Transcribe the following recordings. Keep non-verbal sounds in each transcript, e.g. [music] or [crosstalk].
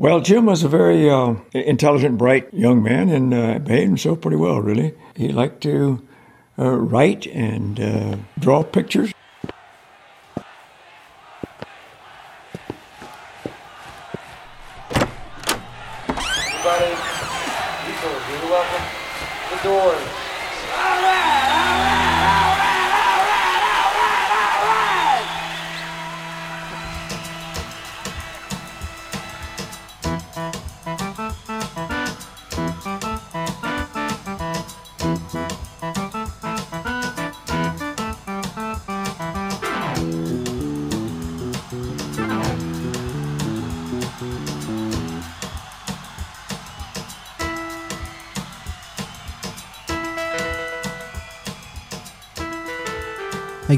Well, Jim was a very uh, intelligent, bright young man and uh, behaved himself pretty well, really. He liked to uh, write and uh, draw pictures.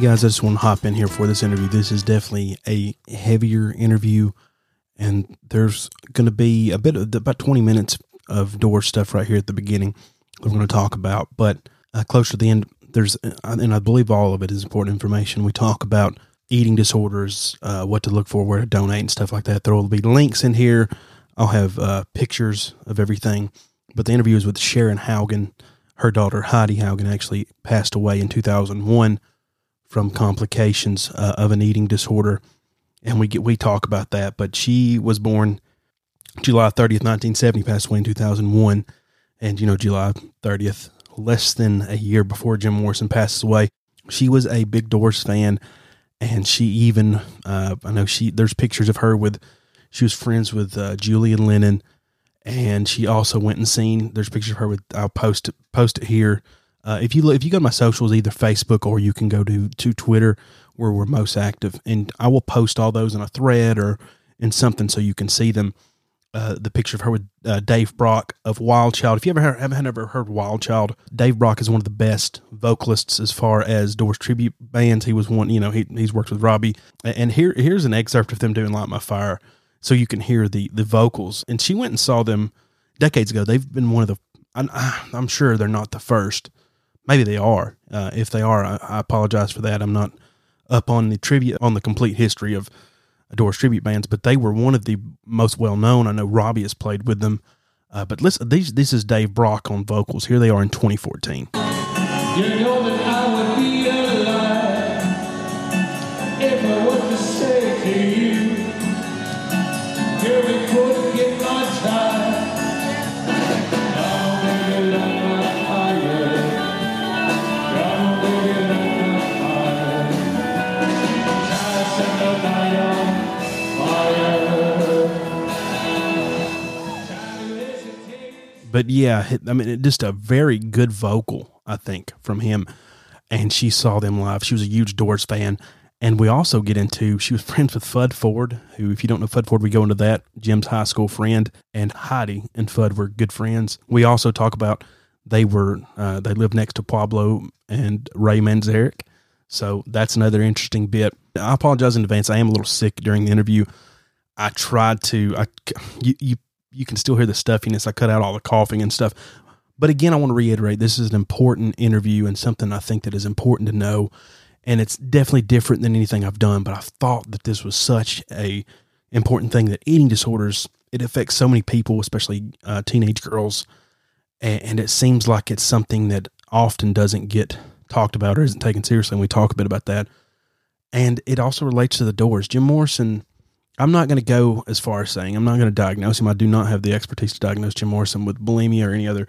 Guys, I just want to hop in here for this interview. This is definitely a heavier interview, and there's going to be a bit of about 20 minutes of door stuff right here at the beginning that we're going to talk about. But uh, closer to the end, there's, uh, and I believe all of it is important information. We talk about eating disorders, uh, what to look for, where to donate, and stuff like that. There will be links in here. I'll have uh, pictures of everything. But the interview is with Sharon Haugen. Her daughter, Heidi Haugen, actually passed away in 2001 from complications uh, of an eating disorder, and we get we talk about that. But she was born July thirtieth, nineteen seventy, passed away in two thousand one, and you know July thirtieth, less than a year before Jim Morrison passes away. She was a big Doors fan, and she even uh, I know she there's pictures of her with she was friends with uh, Julian Lennon, and she also went and seen. There's pictures of her with I'll post post it here uh, if you look, if you go to my socials, either Facebook or you can go to to Twitter where we're most active, and I will post all those in a thread or in something so you can see them. Uh, the picture of her with uh, Dave Brock of Wild Child. If you ever haven't ever heard Wild Child, Dave Brock is one of the best vocalists as far as Doors tribute bands. He was one, you know, he, he's worked with Robbie. And here here's an excerpt of them doing Light My Fire, so you can hear the the vocals. And she went and saw them decades ago. They've been one of the. I'm, I'm sure they're not the first, Maybe they are. Uh, if they are, I, I, apologize for that. I'm not up on the tribute on the complete history of Doors tribute bands, but they were one of the most well known. I know Robbie has played with them. Uh, but listen, these this is Dave Brock on vocals. Here they are in 2014. But yeah, I mean, just a very good vocal, I think, from him. And she saw them live. She was a huge Doors fan. And we also get into, she was [laughs] friends with Fud Ford, who, if you don't know Fud Ford, we go into that. Jim's high school friend. And Heidi and Fud were good friends. We also talk about they were, uh, they lived next to Pablo and Ray Manzarek. So that's another interesting bit. I apologize in advance. I am a little sick during the interview. I tried to, I, you, you you can still hear the stuffiness. I cut out all the coughing and stuff. But again, I want to reiterate this is an important interview and something I think that is important to know. And it's definitely different than anything I've done. But I thought that this was such a important thing that eating disorders it affects so many people, especially uh, teenage girls, and, and it seems like it's something that often doesn't get talked about or isn't taken seriously. And we talk a bit about that. And it also relates to the doors. Jim Morrison I'm not going to go as far as saying I'm not going to diagnose him. I do not have the expertise to diagnose Jim Morrison with bulimia or any other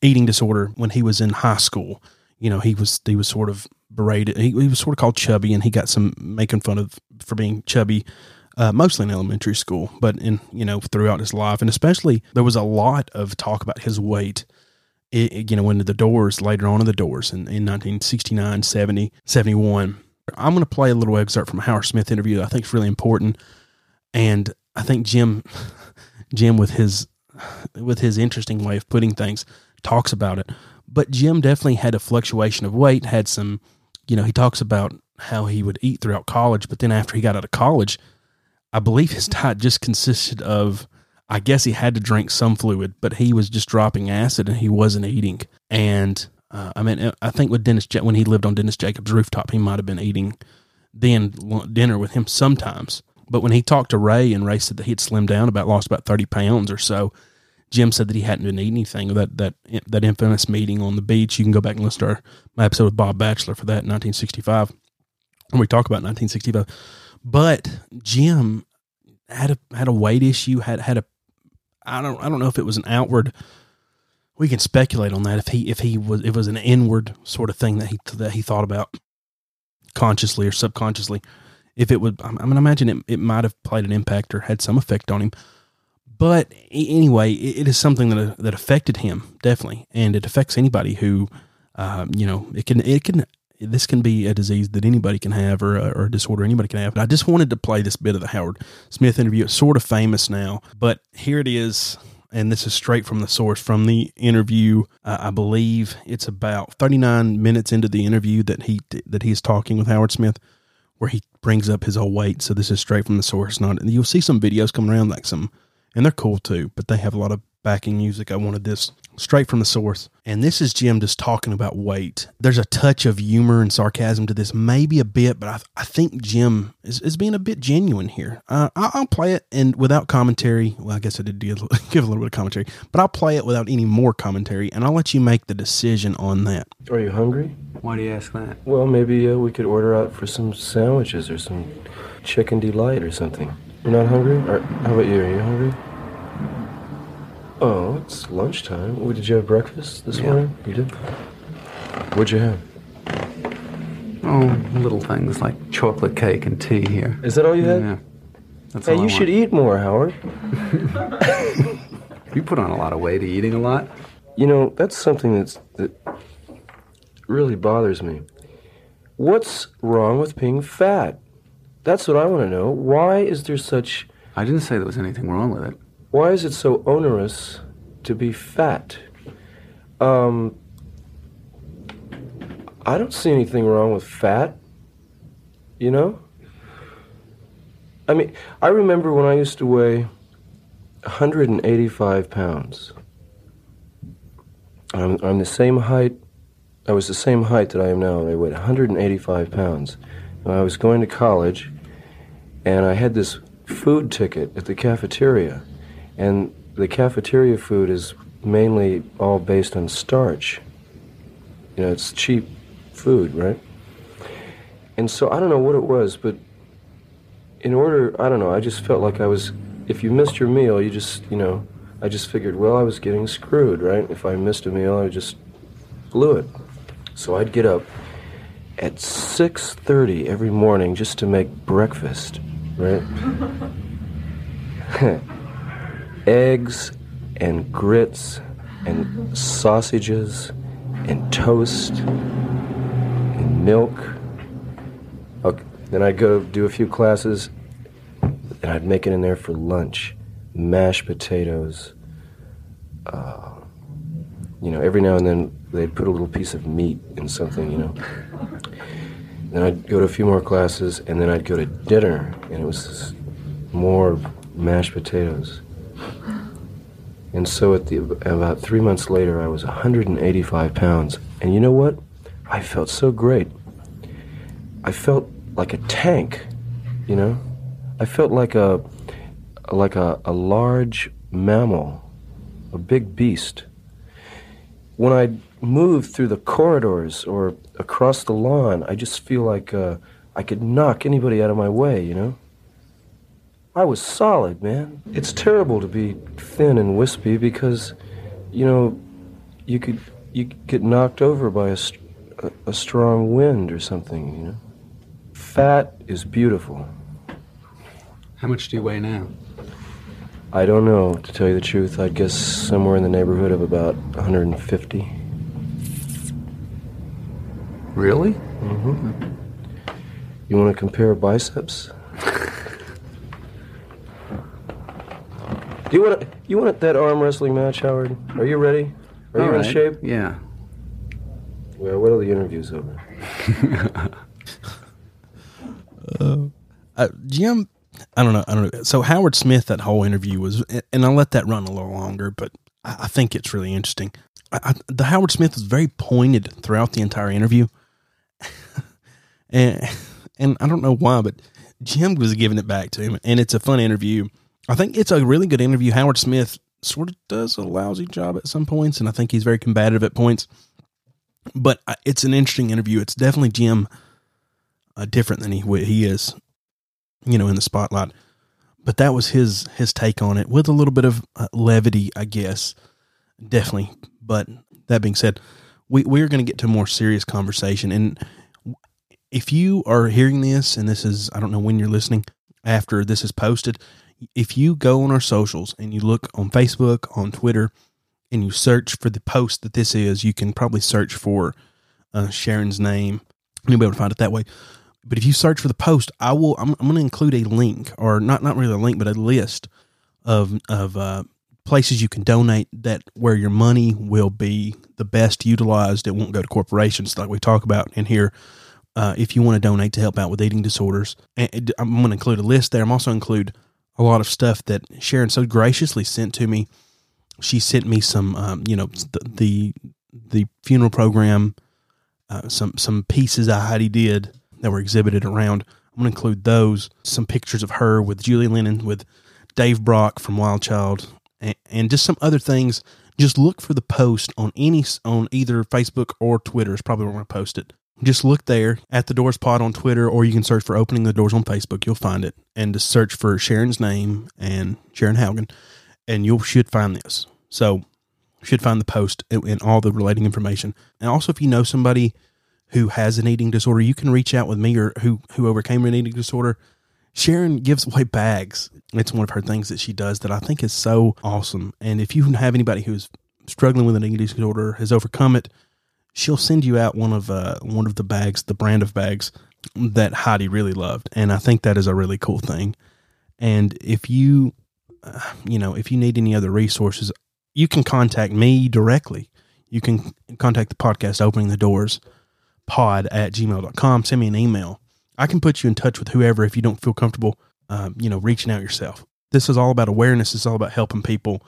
eating disorder. When he was in high school, you know, he was he was sort of berated. He, he was sort of called chubby, and he got some making fun of for being chubby. Uh, mostly in elementary school, but in you know throughout his life, and especially there was a lot of talk about his weight. It, you know, into the doors later on in the doors in, in 1969, 70, 71. I'm going to play a little excerpt from a Howard Smith interview that I think is really important and I think Jim, Jim with his with his interesting way of putting things, talks about it. But Jim definitely had a fluctuation of weight. Had some, you know, he talks about how he would eat throughout college, but then after he got out of college, I believe his diet just consisted of. I guess he had to drink some fluid, but he was just dropping acid and he wasn't eating. And uh, I mean, I think with Dennis when he lived on Dennis Jakob's rooftop, he might have been eating then dinner with him sometimes But when he talked to Ray and Ray said that he had slimmed down about lost about thirty pounds or so, Jim said that he hadn't been eating anything. That that that infamous meeting on the beach. You can go back and listen to our, my episode with Bob Batchelor for that in 1965, when we talk about 1965. But Jim had a had a weight issue. Had had a I don't I don't know if it was an outward. We can speculate on that if he if he was it was an inward sort of thing that he that he thought about consciously or subconsciously. If it would, I mean, I imagine it, it might have played an impact or had some effect on him. But anyway, it is something that that affected him definitely, and it affects anybody who, um, you know, it can it can this can be a disease that anybody can have or or a disorder anybody can have. But I just wanted to play this bit of the Howard Smith interview. It's sort of famous now, but here it is. And this is straight from the source from the interview. Uh, I believe it's about 39 minutes into the interview that he that he's talking with Howard Smith, where he brings up his old weight. So this is straight from the source. Not and you'll see some videos coming around like some and they're cool too, but they have a lot of backing music. I wanted this straight from the source. And this is Jim just talking about weight. There's a touch of humor and sarcasm to this, maybe a bit, but I, I think Jim is, is being a bit genuine here. Uh, I'll play it and without commentary. Well, I guess I did [laughs] give a little bit of commentary, but I'll play it without any more commentary and I'll let you make the decision on that. Are you hungry? Why do you ask that? Well, maybe uh, we could order out for some sandwiches or some chicken delight or something. You're not hungry? Or, how about you? Are you hungry? Oh, it's lunchtime. What, did you have breakfast this Yeah. morning? You did? What'd you have? Oh, little things like chocolate cake and tea here. Is that all you had? Yeah. That's Hey, all I you should want. eat more, Howard. [laughs] You put on a lot of weight. Eating a lot? You know, that's something that's that really bothers me. What's wrong with being fat? That's what I want to know. Why is there such I didn't say there was anything wrong with it. Why is it so onerous to be fat? Um, I don't see anything wrong with fat. You know? I mean, I remember when I used to weigh 185 pounds. I'm, I'm the same height. I was the same height that I am now. and I weighed 185 pounds. And I was going to college, and I had this food ticket at the cafeteria. And the cafeteria food is mainly all based on starch. You know, it's cheap food, right? And so I don't know what it was, but in order, I don't know, I just felt like I was, if you missed your meal, you just, you know, I just figured, well, I was getting screwed, right? If I missed a meal, I just blew it. So I'd get up at 6:30 every morning just to make breakfast, right? [laughs] [laughs] Eggs and grits and sausages and toast and milk. Okay. Then I'd go do a few classes and I'd make it in there for lunch. Mashed potatoes. Uh, you know, every now and then they'd put a little piece of meat in something, you know. Then I'd go to a few more classes, and then I'd go to dinner, and it was more mashed potatoes. And so at the about three months later, I was 185 pounds, and you know what? I felt so great. I felt like a tank, you know. I felt like a like a, a large mammal, a big beast. When I move through the corridors or across the lawn, I just feel like uh, I could knock anybody out of my way, you know? I was solid, man. It's terrible to be thin and wispy because, you know, you could you could get knocked over by a, a, a strong wind or something, you know? Fat is beautiful. How much do you weigh now? I don't know, to tell you the truth. I'd guess somewhere in the neighborhood of about 150. Really? Mm-hmm. You want to compare biceps? [laughs] Do you want to, you want that arm wrestling match, Howard? Are you ready? Are you All in shape? Yeah. Well, what are the interviews over? [laughs] uh, Jim, I don't know. I don't know. So Howard Smith, that whole interview was, and I'll let that run a little longer, but I, I think it's really interesting. I, I, the Howard Smith was very pointed throughout the entire interview, [laughs] and and I don't know why, but Jim was giving it back to him, and it's a fun interview. I think it's a really good interview. Howard Smith sort of does a lousy job at some points, and I think he's very combative at points. But uh, it's an interesting interview. It's definitely Jim uh, different than he he is, you know, in the spotlight. But that was his his take on it with a little bit of uh, levity, I guess. Definitely. But that being said, we we're going to get to a more serious conversation. And if you are hearing this, and this is I don't know when you're listening after this is posted, if you go on our socials and you look on Facebook, on Twitter, and you search for the post that this is, you can probably search for uh, Sharon's name. You'll be able to find it that way. But if you search for the post, I will. I'm, I'm going to include a link, or not not really a link, but a list of of uh, places you can donate that where your money will be the best utilized. It won't go to corporations like we talk about in here. Uh, if you want to donate to help out with eating disorders, and I'm going to include a list there. I'm also include a lot of stuff that Sharon so graciously sent to me. She sent me some, um, you know, the, the, the funeral program, uh, some some pieces that Heidi did that were exhibited around. I'm going to include those, some pictures of her with Julian Lennon, with Dave Brock from Wild Child, and, and just some other things. Just look for the post on any on either Facebook or Twitter. Is probably where I'm going to post it. Just look there at the Doors Pod on Twitter, or you can search for Opening the Doors on Facebook. You'll find it, and just search for Sharon's name and Sharon Haugen, and you should find this. So, should find the post and all the relating information. And also, if you know somebody who has an eating disorder, you can reach out with me or who who overcame an eating disorder. Sharon gives away bags. It's one of her things that she does that I think is so awesome. And if you have anybody who's struggling with an eating disorder, has overcome it, she'll send you out one of uh, one of the bags, the brand of bags that Heidi really loved, and I think that is a really cool thing. And if you, uh, you know, if you need any other resources, you can contact me directly. You can contact the podcast, opening the doors pod at gmail.com. Send me an email. I can put you in touch with whoever if you don't feel comfortable, um, you know, reaching out yourself. This is all about awareness. It's all about helping people.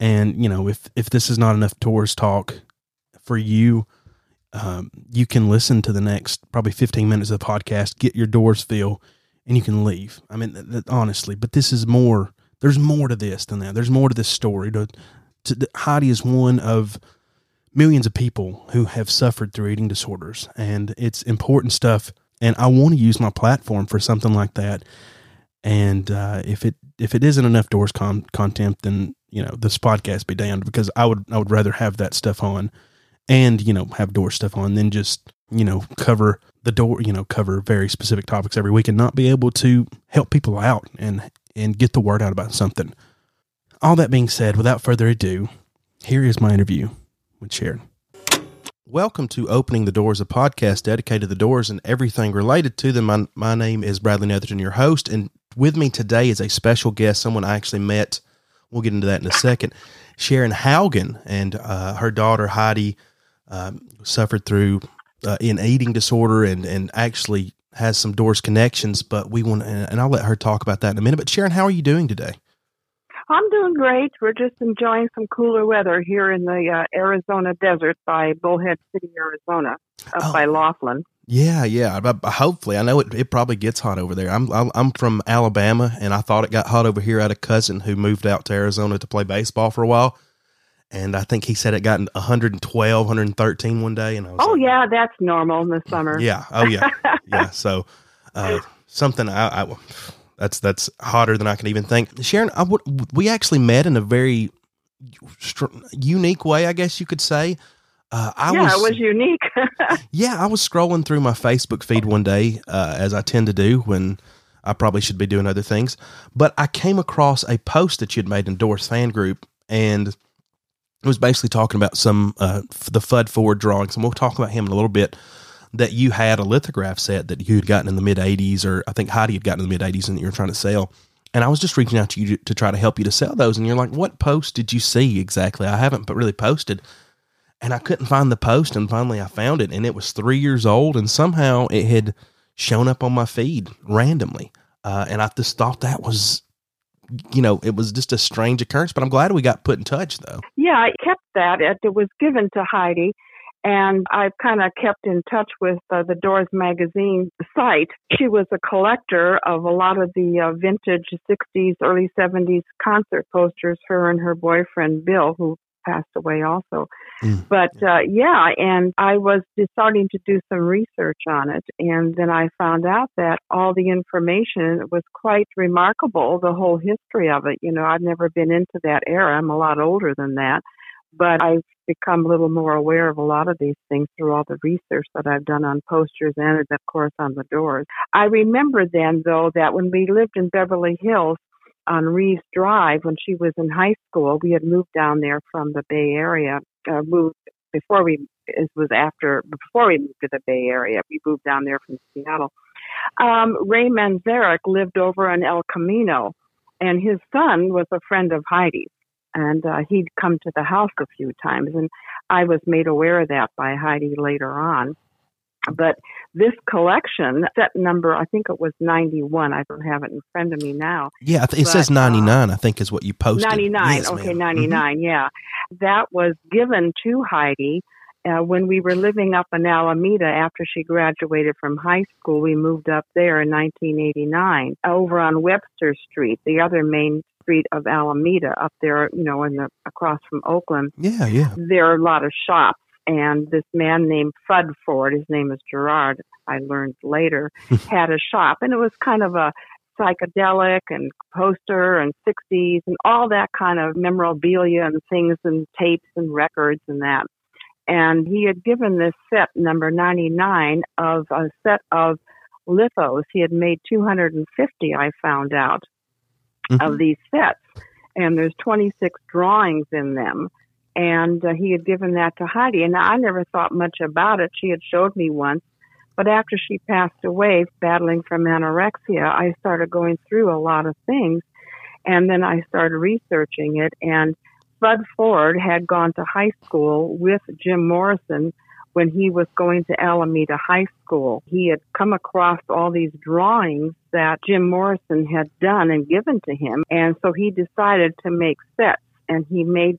And, you know, if, if this is not enough tours talk, for you. Um, you can listen to the next probably 15 minutes of the podcast, get your doors filled, and you can leave. I mean, th- th- honestly, but this is more. There's more to this than that. There's more to this story. To, to, Heidi is one of millions of people who have suffered through eating disorders, and it's important stuff. And I want to use my platform for something like that. And uh, if it if it isn't enough doors con- content, then you know this podcast be damned because I would I would rather have that stuff on and you know have door stuff on then just you know cover the door you know cover very specific topics every week and not be able to help people out and and get the word out about something. All that being said without further ado here is my interview with sharon. Welcome to opening the doors a podcast dedicated to the doors and everything related to them. My, my name is bradley netherton your host and with me today is a special guest someone i actually met we'll get into that in a second sharon haugen and uh, her daughter heidi um, suffered through uh, an eating disorder and and actually has some doors connections. But we want, and I'll let her talk about that in a minute. But Sharon, how are you doing today? I'm doing great. We're just enjoying some cooler weather here in the uh, Arizona desert by Bullhead City, Arizona, up oh. by Laughlin. Yeah, yeah. Hopefully, I know it. It probably gets hot over there. I'm I'm from Alabama, and I thought it got hot over here. I had a cousin who moved out to Arizona to play baseball for a while, and I think he said it got 112, 113 one day. And I was oh like, yeah, that's normal in the summer. Yeah. Oh yeah. [laughs] yeah. So uh, something I, I, that's that's hotter than I can even think. Sharon, I would, we actually met in a very unique way, I guess you could say. Uh, I yeah, was, it was unique. [laughs] yeah, I was scrolling through my Facebook feed one day, uh, as I tend to do when I probably should be doing other things. But I came across a post that you'd made in Doors fan group, and it was basically talking about some uh, the Fud Ford drawings, and we'll talk about him in a little bit. That you had a lithograph set that you had gotten in the mid '80s, or I think Heidi had gotten in the mid '80s, and that you were trying to sell. And I was just reaching out to you to, to, try to help you to sell those. And you're like, "What post did you see exactly?" I haven't but really posted, and I couldn't find the post. And finally, I found it, and it was three years old, and somehow it had shown up on my feed randomly. Uh, and I just thought that was you know, it was just a strange occurrence, but I'm glad we got put in touch though. Yeah, I kept that. It was given to Heidi. And I've kind of kept in touch with uh, the Doors magazine site. She was a collector of a lot of the uh, vintage 60s, early 70s concert posters, her and her boyfriend Bill, who passed away also. Mm. But uh, yeah, and I was just starting to do some research on it, and then I found out that all the information was quite remarkable. The whole history of it, you know, I've never been into that era. I'm a lot older than that, but I've become a little more aware of a lot of these things through all the research that I've done on posters and, of course, on the doors. I remember then, though, that when we lived in Beverly Hills, on Reeves Drive when she was in high school. We had moved down there from the Bay Area. Uh, moved before we it was after before we moved to the Bay Area. We moved down there from Seattle. Um, Ray Manzarek lived over in El Camino, and his son was a friend of Heidi's, and uh, he'd come to the house a few times, and I was made aware of that by Heidi later on. But this collection, set number, I think it was 91. I don't have it in front of me now. Yeah, it But, says uh, 99, I think is what you posted. 99. Yes, okay, ma'am. Mm-hmm. 99. Yeah. That was given to Heidi uh, when we were living up in Alameda after she graduated from high school. We moved up there in 1989 over on Webster Street, the other main street of Alameda up there, you know, in the across from Oakland Yeah, yeah. there are a lot of shops and this man named Fud Ford, his name is Gerard, I learned later, [laughs] had a shop and it was kind of a psychedelic and poster and 60s and all that kind of memorabilia and things and tapes and records and that. And he had given this set number 99 of a set of lithos. He had made 250, I found out, Mhm. of these sets. And there's 26 drawings in them and uh, he had given that to Heidi. And I never thought much about it. She had showed me once, but after she passed away, battling from anorexia, I started going through a lot of things, and then I started researching it. And Fud Ford had gone to high school with Jim Morrison when he was going to Alameda High School. He had come across all these drawings that Jim Morrison had done and given to him, and so he decided to make sets. And he made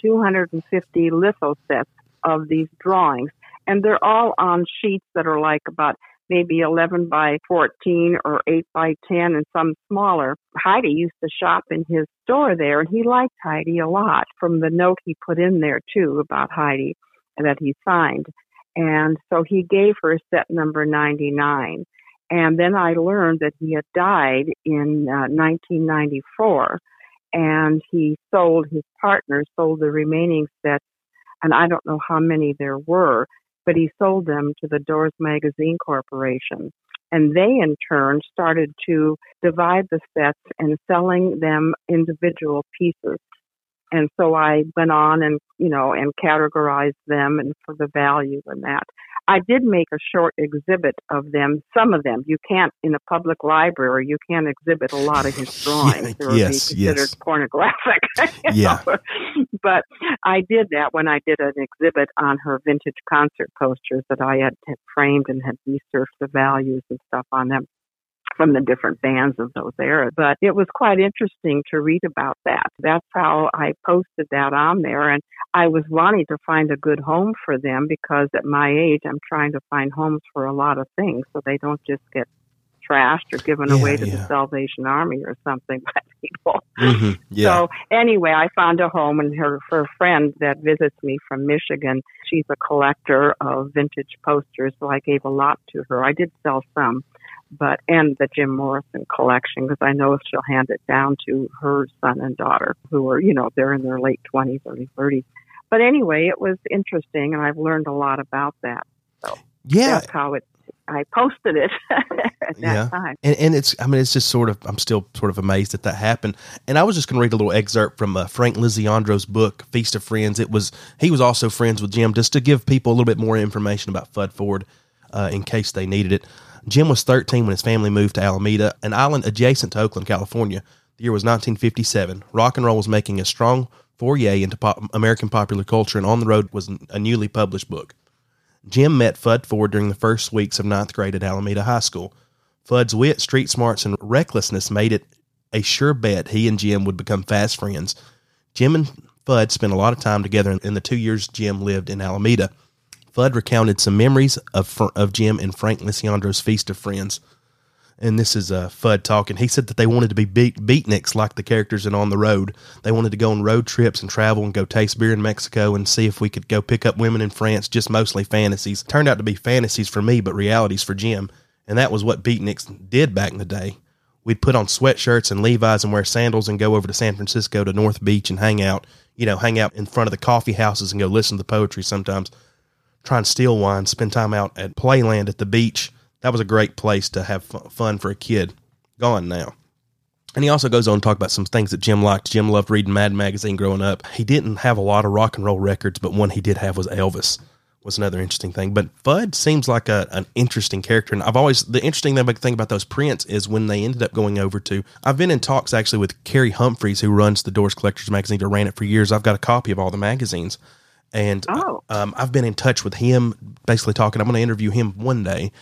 250 litho sets of these drawings. And they're all on sheets that are like about maybe 11 by 14 or 8 by 10 and some smaller. Heidi used to shop in his store there and he liked Heidi a lot from the note he put in there too about Heidi that he signed. And so he gave her set number 99. And then I learned that he had died in uh, 1994 and he sold his partner sold the remaining sets and I don't know how many there were, but he sold them to the Doors Magazine Corporation. And they in turn started to divide the sets and selling them individual pieces. And so I went on and, you know, and categorized them and for the value and that. I did make a short exhibit of them, some of them. You can't, in a public library, you can't exhibit a lot of his [laughs] drawings. Would Yes, be considered yes. pornographic. [laughs] Yeah. know. But I did that when I did an exhibit on her vintage concert posters that I had, had framed and had researched the values and stuff on them from the different bands of those eras. But it was quite interesting to read about that. That's how I posted that on there. And I was wanting to find a good home for them because at my age, I'm trying to find homes for a lot of things so they don't just get trashed or given Yeah, away to yeah. the Salvation Army or something [laughs] by people. hmm Yeah. So anyway, I found a home, and her her friend that visits me from Michigan, she's a collector of vintage posters. So I gave a lot to her. I did sell some, but and the Jim Morrison collection because I know she'll hand it down to her son and daughter, who are you know they're in their late twenties, early thirties. But anyway, it was interesting, and I've learned a lot about that. yeah. That's how it. I posted it [laughs] at that Yeah. time. And, and it's, I mean, it's just sort of, I'm still sort of amazed that that happened. And I was just going to read a little excerpt from uh, Frank Lisciandro's book, Feast of Friends. It was, he was also friends with Jim, just to give people a little bit more information about Fud Ford uh, in case they needed it. Jim was 13 when his family moved to Alameda, an island adjacent to Oakland, California. The year was 1957. Rock and roll was making a strong foray into pop, American popular culture, and On the Road was a newly published book. Jim met Fud Ford during the first weeks of ninth grade at Alameda High School. Fud's wit, street smarts, and recklessness made it a sure bet he and Jim would become fast friends. Jim and Fud spent a lot of time together in the two years Jim lived in Alameda. Fud recounted some memories of of Jim and Frank Lisciandro's feast of friends. And this is uh, Fud talking. He said that they wanted to be beat- beatniks like the characters in On the Road. They wanted to go on road trips and travel and go taste beer in Mexico and see if we could go pick up women in France, just mostly fantasies. Turned out to be fantasies for me, but realities for Jim. And that was what beatniks did back in the day. We'd put on sweatshirts and Levi's and wear sandals and go over to San Francisco to North Beach and hang out, you know, hang out in front of the coffee houses and go listen to the poetry sometimes. Try and steal wine, spend time out at Playland at the beach. That was a great place to have fun for a kid. Gone now. And he also goes on to talk about some things that Jim liked. Jim loved reading Mad Magazine growing up. He didn't have a lot of rock and roll records, but one he did have was Elvis. Was another interesting thing. But Fud seems like a, an interesting character. And I've always, the interesting thing about those prints is when they ended up going over to, I've been in talks actually with Carrie Humphreys, who runs the Doors Collectors magazine, or ran it for years. I've got a copy of all the magazines. And Oh. um, I've been in touch with him, basically talking. I'm going to interview him one day,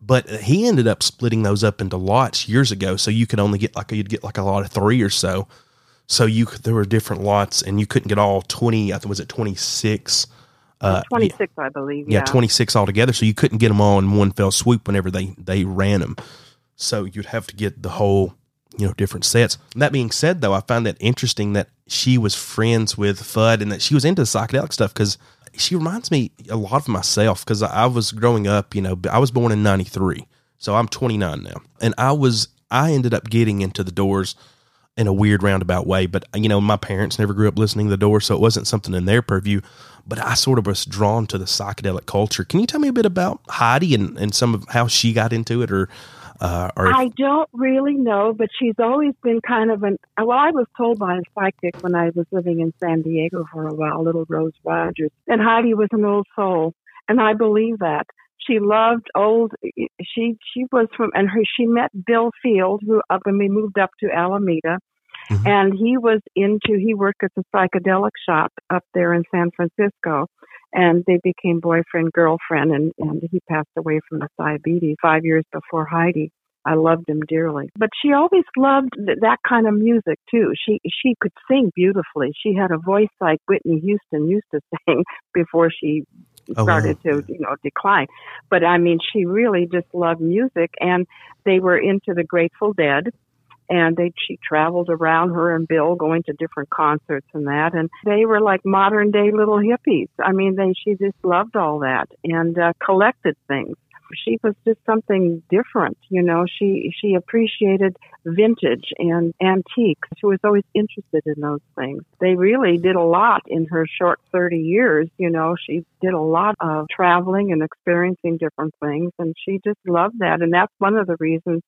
but he ended up splitting those up into lots years ago. So you could only get like you'd get like a lot of three or so. So you there were different lots, and you couldn't get all twenty. I think was it twenty six. Uh, 26, I believe. yeah, Yeah. 26 altogether. So you couldn't get them all in one fell swoop whenever they, they ran them. So you'd have to get the whole, you know, different sets. That being said, though, I find that interesting that she was friends with Fud and that she was into psychedelic stuff because she reminds me a lot of myself because I, was growing up, you know, I was born in 93. So I'm 29 now. And I was, I ended up getting into the doors in a weird roundabout way. But you know, my parents never grew up listening to the Doors, so it wasn't something in their purview. But I sort of was drawn to the psychedelic culture. Can you tell me a bit about Heidi and, and some of how she got into it, or uh, or I don't really know, but she's always been kind of an. Well, I was told by a psychic when I was living in San Diego for a while, little Rose Rogers, and Heidi was an old soul, and I believe that she loved old. She she was from, and her she met Bill Field, who up when we moved up to Alameda, Mhm. and he was into. He worked at the psychedelic shop up there in San Francisco, and they became boyfriend girlfriend, and and he passed away from the diabetes five years before Heidi. I loved him dearly. But she always loved th- that kind of music too. She she could sing beautifully. She had a voice like Whitney Houston used to [laughs] sing before she Oh, wow. started to you know decline. But I mean, she really just loved music, and they were into the Grateful Dead. And they she traveled around her and Bill going to different concerts and that, and they were like modern day little hippies. I mean, they she just loved all that and uh, collected things. She was just something different you know. She she appreciated vintage and antiques. She was always interested in those things. They really did a lot in her short 30 years you know. She did a lot of traveling and experiencing different things and she just loved that and that's one of the reasons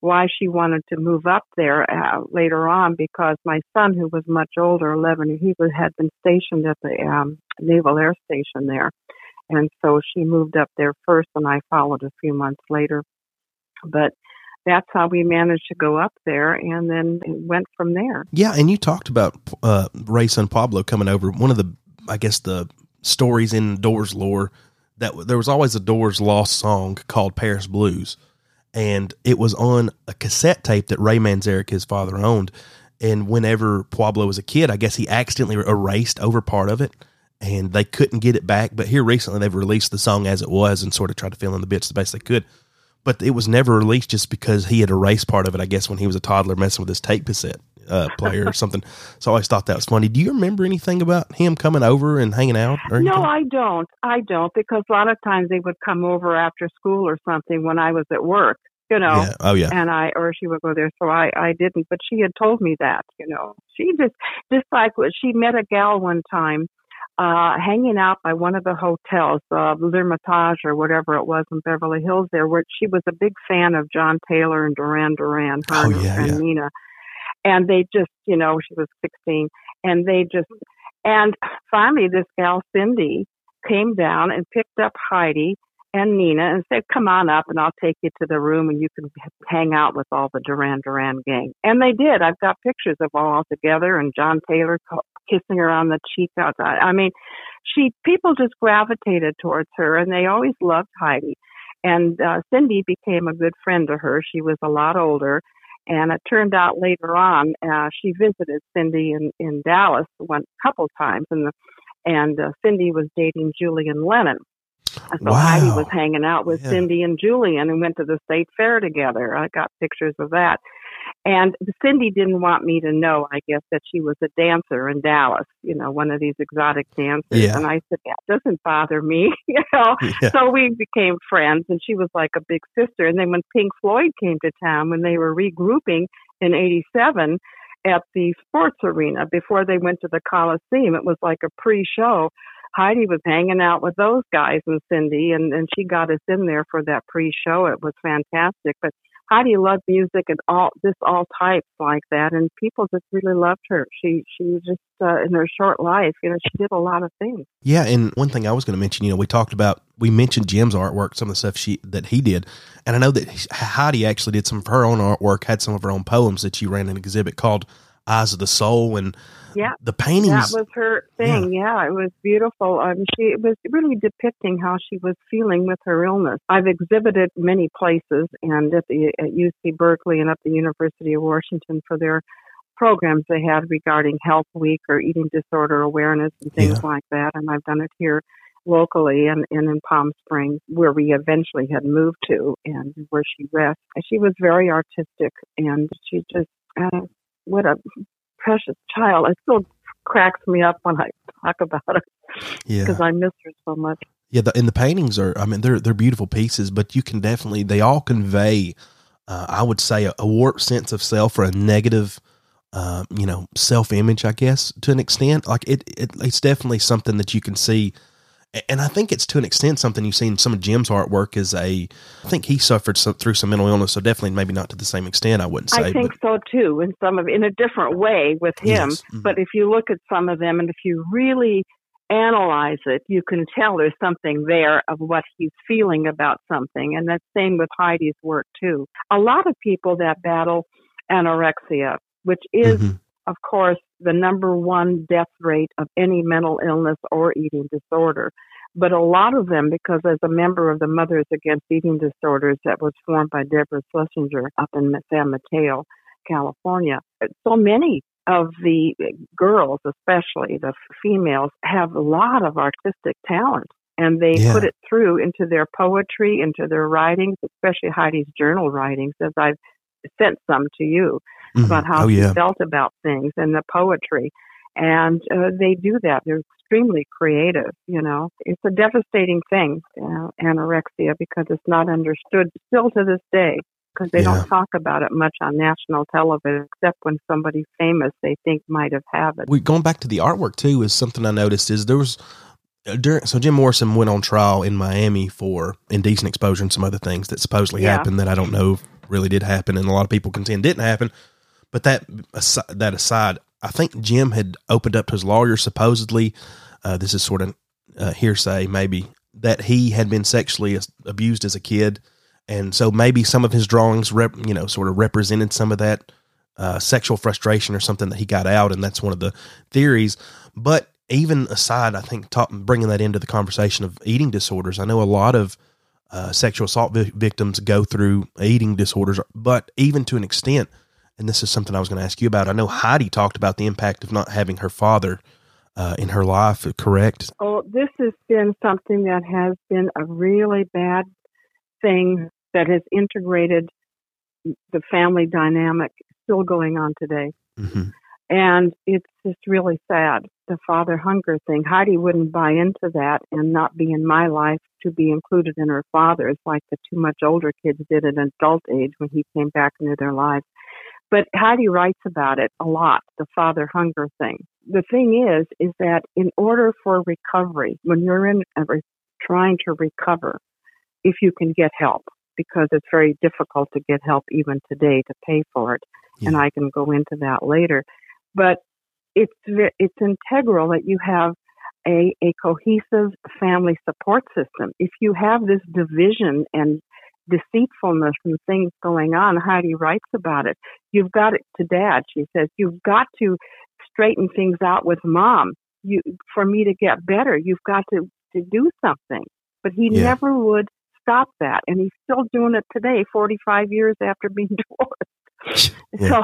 why she wanted to move up there uh, later on because my son who was much older 11 he was had been stationed at the um, naval air station there and so she moved up there first, and I followed a few months later. But that's how we managed to go up there, and then went from there. Yeah, and you talked about uh, Ray Son Pablo coming over. One of the, I guess, the stories in Doors lore that there was always a Doors lost song called Paris Blues, and it was on a cassette tape that Ray Manzarek, his father, owned. And whenever Pablo was a kid, I guess he accidentally erased over part of it, and they couldn't get it back. But here recently, they've released the song as it was and sort of tried to fill in the bits the best they could but it was never released just because he had erased part of it. I guess when he was a toddler messing with his tape cassette uh, player or something. So I always thought that was funny. Do you remember anything about him coming over and hanging out? Or No. I don't. I don't because a lot of times they would come over after school or something when I was at work, you know. Yeah. Oh yeah. and I or she would go there. So I I didn't, but she had told me that, you know. She just just like what she met a gal one time, uh, hanging out by one of the hotels, uh, L'Ermitage or whatever it was in Beverly Hills. There, where she was a big fan of John Taylor and Duran Duran, her Oh, yeah, and yeah. Nina, and they just, you know, she was sixteen, and they just, and finally this gal Cindy came down and picked up Heidi and Nina and said, "Come on up, and I'll take you to the room, and you can hang out with all the Duran Duran gang." And they did. I've got pictures of all together, and John Taylor kissing her on the cheek outside. I mean, she people just gravitated towards her, and they always loved Heidi. And uh, Cindy became a good friend to her. She was a lot older, and it turned out later on uh, she visited Cindy in in Dallas one couple times, and the, and uh, Cindy was dating Julian Lennon. So Heidi was hanging out with Yeah. Cindy and Julian and went to the state fair together. I got pictures of that. And Cindy didn't want me to know, I guess, that she was a dancer in Dallas, you know, one of these exotic dancers. Yeah. And I said, that doesn't bother me, [laughs] you know. [laughs] Yeah. So we became friends, and she was like a big sister. And then when Pink Floyd came to town, when they were regrouping in '87 at the sports arena before they went to the Coliseum, it was like a pre-show. Heidi was hanging out with those guys and Cindy, and and she got us in there for that pre-show. It was fantastic, but. Heidi loved music and all this all types like that, and people just really loved her. She she was just uh, in her short life, you know, she did a lot of things. Yeah, and one thing I was going to mention, you know, we talked about we mentioned Jim's artwork, some of the stuff she that he did, and I know that Heidi actually did some of her own artwork, had some of her own poems that she ran an exhibit called Eyes of the Soul, and Yeah. the paintings. That was her thing. Yeah, it was beautiful. Um, she it was really depicting how she was feeling with her illness. I've exhibited many places, and at the at UC Berkeley and at the University of Washington for their programs they had regarding Health Week or eating disorder awareness and things like that. And I've done it here locally and, and in Palm Springs, where we eventually had moved to and where she rests. She was very artistic, and she just uh, what a precious child. It still cracks me up when I talk about her yeah, because I miss her so much. yeah, the, and the paintings are. I mean, they're they're beautiful pieces, but you can definitely they all convey. Uh, I would say a, a warped sense of self or a negative. Uh, you know, self image, I guess, to an extent. Like it, it, it's definitely something that you can see and I think it's to an extent something you see in some of Jim's artwork is a. I think he suffered some, through some mental illness, so definitely maybe not to the same extent. I wouldn't say. I think but, so too, in some of in a different way with him. Yes. Mhm. But if you look at some of them, and if you really analyze it, you can tell there's something there of what he's feeling about something, and that's same with Heidi's work too. A lot of people that battle anorexia, which is Mhm. of course, the number one death rate of any mental illness or eating disorder. But a lot of them, because as a member of the Mothers Against Eating Disorders that was formed by Deborah Schlesinger up in San Mateo, California, so many of the girls, especially the females, have a lot of artistic talent. And they Yeah. put it through into their poetry, into their writings, especially Heidi's journal writings, as I've sent some to you Mhm. about how oh she yeah, felt about things and the poetry. And uh, they do that. They're extremely creative, you know. It's a devastating thing, uh, anorexia, because it's not understood still to this day, because they Yeah. don't talk about it much on national television, except when somebody famous they think might have had it. we going back to the artwork too is something I noticed is there was uh, during so Jim Morrison went on trial in Miami for indecent exposure and some other things that supposedly Yeah. happened that I don't know if really did happen and a lot of people contend didn't happen. But that asi- that aside, I think Jim had opened up to his lawyer supposedly. Uh, this is sort of uh, hearsay, maybe that he had been sexually abused as a kid, and so maybe some of his drawings, rep, you know, sort of represented some of that uh, sexual frustration or something that he got out, and that's one of the theories. But even aside, I think talk, bringing that into the conversation of eating disorders, I know a lot of uh, sexual assault vi- victims go through eating disorders, but even to an extent, and this is something I was going to ask you about. I know Heidi talked about the impact of not having her father uh, in her life. Correct? Oh, this has been something that has been a really bad thing that has integrated the family dynamic still going on today. hmm And it's just really sad, the father hunger thing. Heidi wouldn't buy into that and not be in my life to be included in her father's like the two much older kids did at adult age when he came back into their lives. But Heidi writes about it a lot, the father hunger thing. The thing is, is that in order for recovery, when you're in re- trying to recover, if you can get help, because it's very difficult to get help even today to pay for it, and I can go into that later. But it's it's integral that you have a, a cohesive family support system. If you have this division and deceitfulness and things going on, Heidi writes about it. You've got it to dad. She says you've got to straighten things out with mom. You for me to get better, you've got to to do something. But he Yeah. never would stop that, and he's still doing it today, 45 years after being [laughs] divorced. [laughs] Yeah. So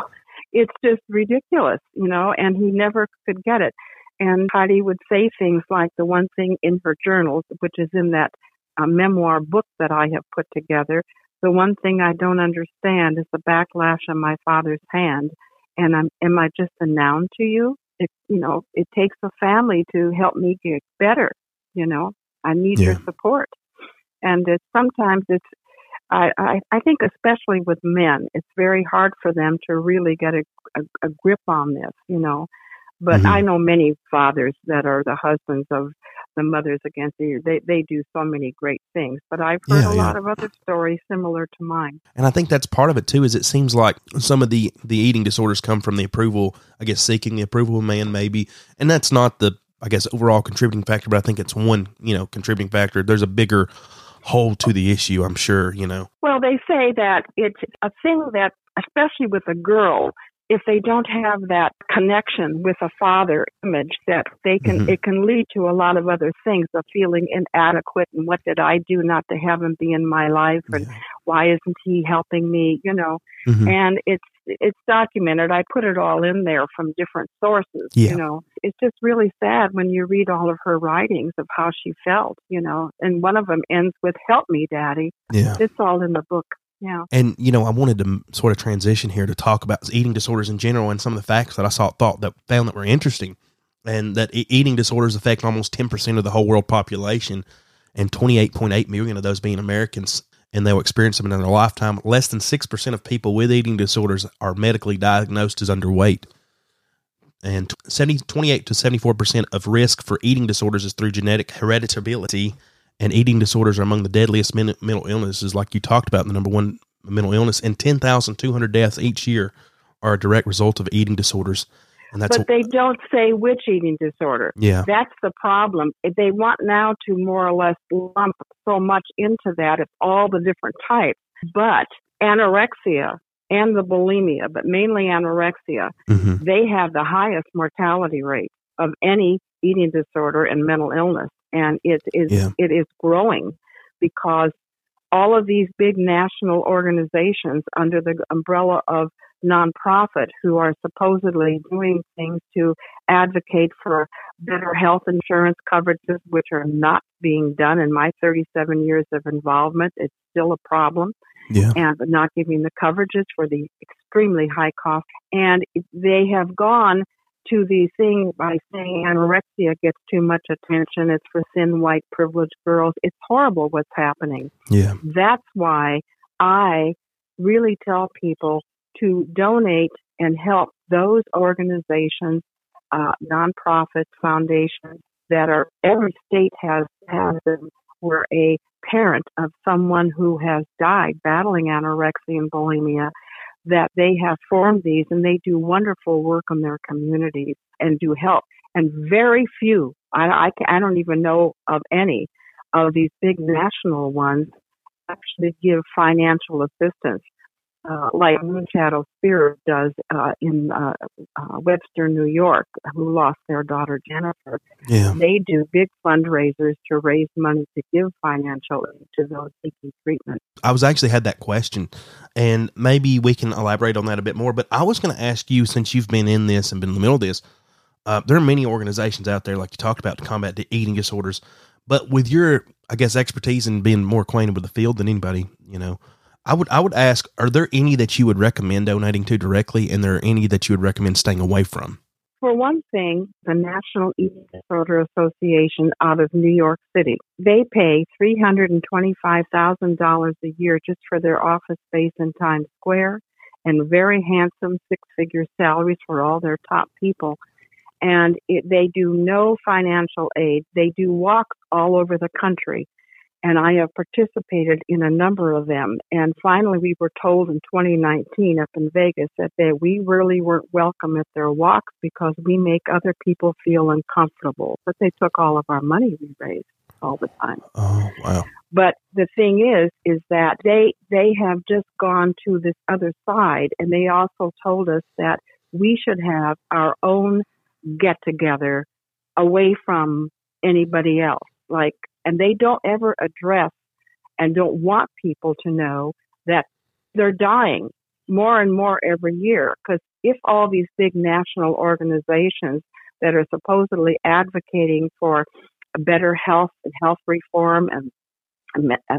it's just ridiculous, you know, and he never could get it. And Heidi would say things like the one thing in her journals, which is in that a memoir book that I have put together. The one thing I don't understand is the backlash on my father's hand. And I'm, am I just a noun to you? It, you know, it takes a family to help me get better. You know, I need Yeah. your support. And it's sometimes it's, I, I, I think especially with men, it's very hard for them to really get a, a, a grip on this, you know. But Mhm. I know many fathers that are the husbands of the mothers against the they they do so many great things. But I've heard Yeah, a yeah. lot of other stories similar to mine. And I think that's part of it too. Is it seems like some of the the eating disorders come from the approval, I guess, seeking the approval of man, maybe, and that's not the, I guess, overall contributing factor. But I think it's one, you know, contributing factor. There's a bigger hole to the issue. I'm sure, you know. Well, they say that it's a thing that, especially with a girl, if they don't have that connection with a father image, that they can, Mhm. it can lead to a lot of other things of feeling inadequate and what did I do not to have him be in my life and why isn't he helping me, you know? Mhm. And it's, it's documented. I put it all in there from different sources, Yeah. you know. It's just really sad when you read all of her writings of how she felt, you know. And one of them ends with "Help me, Daddy." Yeah. It's all in the book. Yeah. And you know, I wanted to sort of transition here to talk about eating disorders in general and some of the facts that I saw thought that found that were interesting, and that eating disorders affect almost ten percent of the whole world population, and twenty eight point eight million of those being Americans, and they'll experience them in their lifetime. Less than six percent of people with eating disorders are medically diagnosed as underweight. And 70, 28 to 74% of risk for eating disorders is through genetic hereditability and eating disorders are among the deadliest men- mental illnesses, like you talked about, the number one mental illness, and 10,200 deaths each year are a direct result of eating disorders. And that's but they don't say which eating disorder. Yeah. That's the problem. They want now to more or less lump so much into that. It's all the different types. But anorexia and the bulimia, but mainly anorexia, hmm they have the highest mortality rate of any eating disorder and mental illness. And it is, Yeah. it is growing because all of these big national organizations under the umbrella of nonprofit who are supposedly doing things to advocate for better health insurance coverages, which are not being done in my 37 years of involvement. It's still a problem Yeah. and not giving the coverages for the extremely high cost. And they have gone to the thing by saying anorexia gets too much attention. It's for thin, white, privileged girls. It's horrible what's happening. Yeah. That's why I really tell people to donate and help those organizations, uh, nonprofits, foundations that are every state has has them where a parent of someone who has died battling anorexia and bulimia that they have formed these and they do wonderful work in their communities and do help. And very few, I, I, I don't even know of any of these big national ones actually give financial assistance, uh, like Moonshadow Spirit does uh, in uh, uh, Webster, New York, who lost their daughter Jennifer. Yeah. They do big fundraisers to raise money to give financial aid to those seeking treatment. I was actually had that question, and maybe we can elaborate on that a bit more. But I was going to ask you, since you've been in this and been in the middle of this, uh, there are many organizations out there, like you talked about, to combat the eating disorders. But with your, I guess, expertise and being more acquainted with the field than anybody, you know, I would I would ask: Are there any that you would recommend donating to directly, and there are any that you would recommend staying away from? For one thing, the National Eating Disorder Association out of New York City, they pay $325,000 a year just for their office space in Times Square and very handsome six figure salaries for all their top people. And it, they do no financial aid. They do walks all over the country. And I have participated in a number of them. And finally, we were told in 2019 up in Vegas that they, we really weren't welcome at their walks because we make other people feel uncomfortable. But they took all of our money we raised all the time. Oh wow! But the thing is, is that they they have just gone to this other side, and they also told us that we should have our own get together away from anybody else. Like, and they don't ever address and don't want people to know that they're dying more and more every year. Because if all these big national organizations that are supposedly advocating for better health and health reform and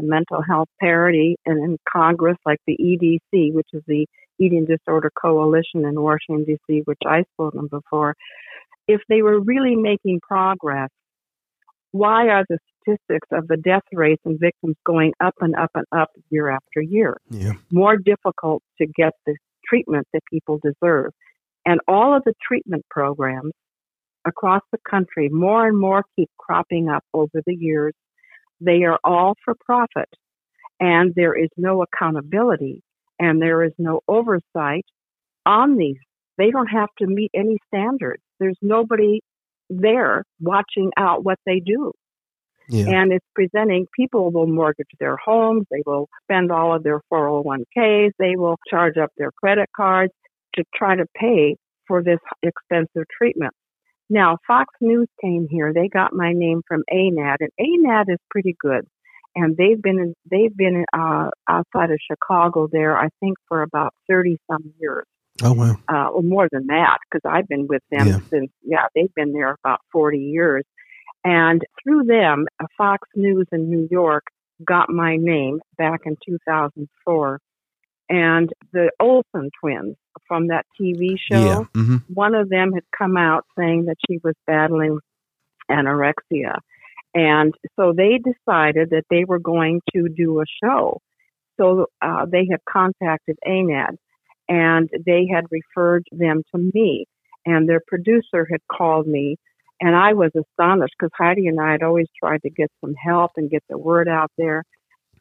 mental health parity and in Congress, like the EDC, which is the Eating Disorder Coalition in Washington, D.C., which I spoke on before, if they were really making progress, why are the statistics of the death rates and victims going up and up and up year after year? Yeah. More difficult to get the treatment that people deserve. And all of the treatment programs across the country, more and more keep cropping up over the years. They are all for profit and there is no accountability and there is no oversight on these. They don't have to meet any standards. There's nobody there watching out what they do. Yeah. And it's presenting people will mortgage their homes, they will spend all of their 401ks, they will charge up their credit cards to try to pay for this expensive treatment. Now, Fox News came here. They got my name from ANAD, and ANAD is pretty good. And they've been in, they've been in, uh, outside of Chicago there, I think, for about thirty some years Oh wow. uh, or more than that, because I've been with them Yeah. since, yeah, they've been there about 40 years. And through them, uh, Fox News in New York got my name back in 2004. And the Olsen twins from that TV show, Yeah. hmm one of them had come out saying that she was battling anorexia. And so they decided that they were going to do a show. So uh, they had contacted ANAD and they had referred them to me. And their producer had called me. And I was astonished because Heidi and I had always tried to get some help and get the word out there.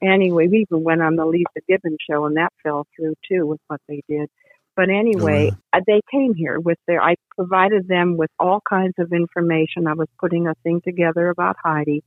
Anyway, we even went on the Leeza Gibbons show, and that fell through too with what they did. But anyway, uh, they came here with their. I provided them with all kinds of information. I was putting a thing together about Heidi,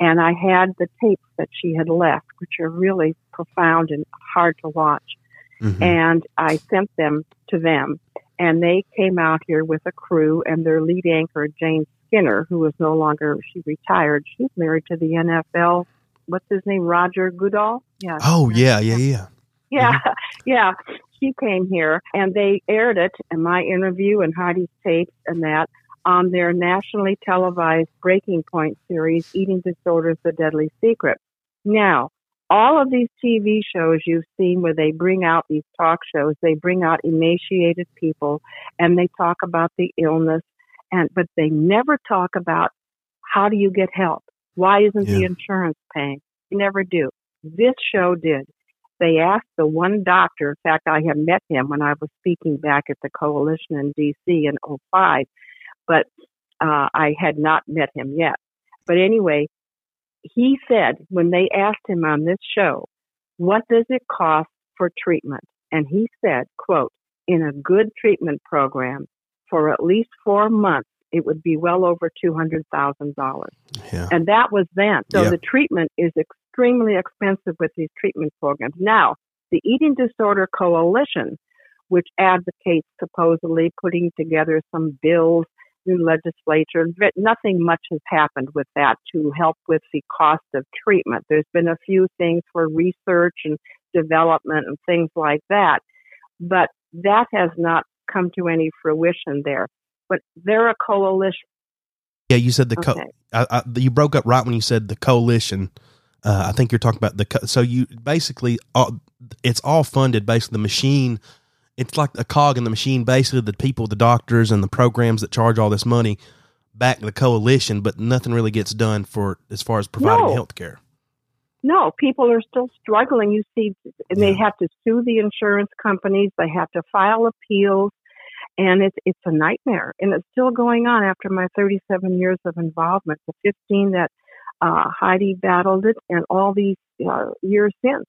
and I had the tapes that she had left, which are really profound and hard to watch. Hmm And I sent them to them, and they came out here with a crew, and their lead anchor, Jane Skinner, who is no longer she retired. She's married to the NFL. What's his name? Roger Goodell. Yeah. Oh yeah, yeah, yeah. Yeah, [laughs] yeah. She came here and they aired it and my interview and Heidi's tapes and that on their nationally televised Breaking Point series, Eating Disorders, The Deadly Secret. Now, all of these TV shows you've seen where they bring out these talk shows, they bring out emaciated people and they talk about the illness and, but they never talk about how do you get help? Why isn't the insurance paying? They never do. This show did they asked the one doctor, in fact, I had met him when I was speaking back at the coalition in DC in 05, but uh, I had not met him yet. But anyway, he said when they asked him on this show, what does it cost for treatment? And he said, quote, in a good treatment program for at least four months, it would be well over $200,000. Yeah. And that was then. So Yeah. the treatment is extremely expensive with these treatment programs. Now, the Eating Disorder Coalition, which advocates supposedly putting together some bills in legislature, nothing much has happened with that to help with the cost of treatment. There's been a few things for research and development and things like that, but that has not come to any fruition there. But they're a coalition. Yeah, you said the co- Okay. I, I, you broke up right when you said the coalition. Uh, I think you're talking about the co- so you basically all, it's all funded basically the machine. It's like a cog in the machine. Basically, the people, the doctors, and the programs that charge all this money back to the coalition, but nothing really gets done for as far as providing No. health care. No, people are still struggling. You see, and they have to sue the insurance companies. They have to file appeals, and it's it's a nightmare. And it's still going on after my 37 years of involvement. The 15 that uh, Heidi battled it, and all these uh, years since.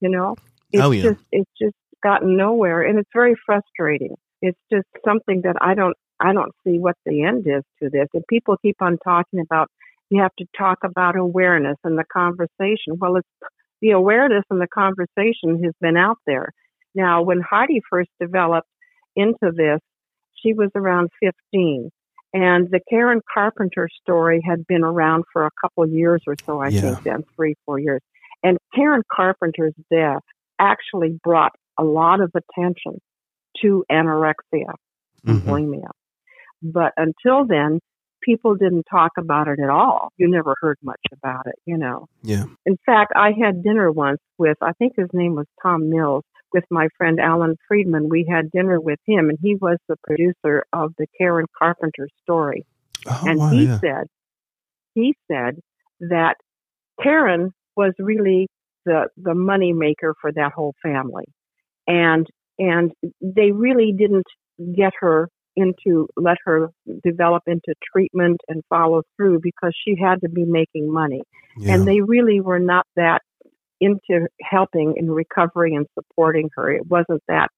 You know, it's Oh, yeah. just it's just gotten nowhere, and it's very frustrating. It's just something that I don't I don't see what the end is to this. And people keep on talking about you have to talk about awareness and the conversation. Well, it's the awareness and the conversation has been out there. Now, when Heidi first developed into this, she was around 15. And the Karen Carpenter story had been around for a couple years or so, I Yeah. think, then three, four years. And Karen Carpenter's death actually brought a lot of attention to anorexia and Mhm. bulimia. But until then, people didn't talk about it at all. You never heard much about it, you know. Yeah. In fact, I had dinner once with, I think his name was Tom Mills, with my friend Alan Friedman. We had dinner with him, and he was the producer of the Karen Carpenter story. Oh, and wow, he yeah. said, he said that Karen was really the the money maker for that whole family, and and they really didn't get her into let her develop into treatment and follow through because she had to be making money. Yeah. and they really were not that into helping in recovery and supporting her. It wasn't that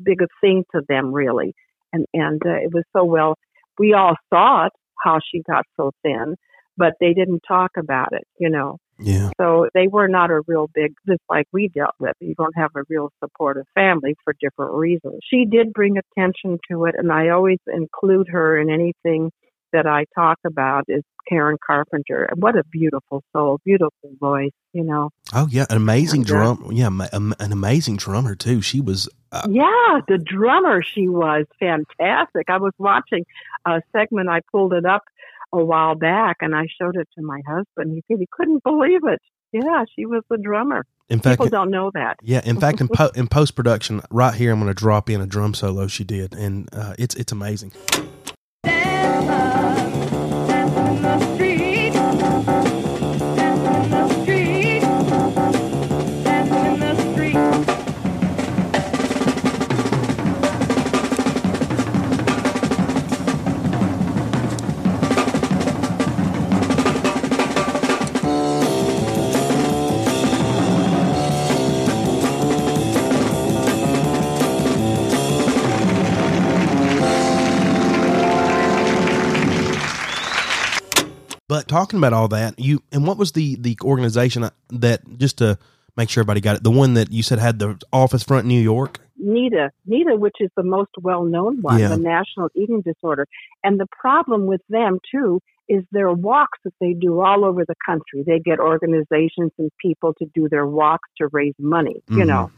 big a thing to them really. And and uh, it was so well we all saw it how she got so thin but they didn't talk about it you know yeah. so they were not a real big, just like we dealt with. You don't have a real supportive family for different reasons. She did bring attention to it, and I always include her in anything that I talk about is Karen Carpenter. What a beautiful soul, beautiful voice, you know. Oh yeah, an amazing drum. Yeah, an amazing drummer too. She was. Uh, Yeah, the drummer, she was fantastic. I was watching a segment, I pulled it up a while back and I showed it to my husband. He said he couldn't believe it. Yeah, she was the drummer. in fact, People don't know that. yeah. In fact, in, [laughs] po- in post production, right here, I'm going to drop in a drum solo she did, and uh, it's it's amazing. Talking about all that, you and what was the the organization that just to make sure everybody got it, the one that you said had the office front in New York? NEDA, NEDA, which is the most well-known one, Yeah. the National Eating Disorder. And the problem with them too is their walks that they do all over the country. They get organizations and people to do their walks to raise money, you Mhm. know.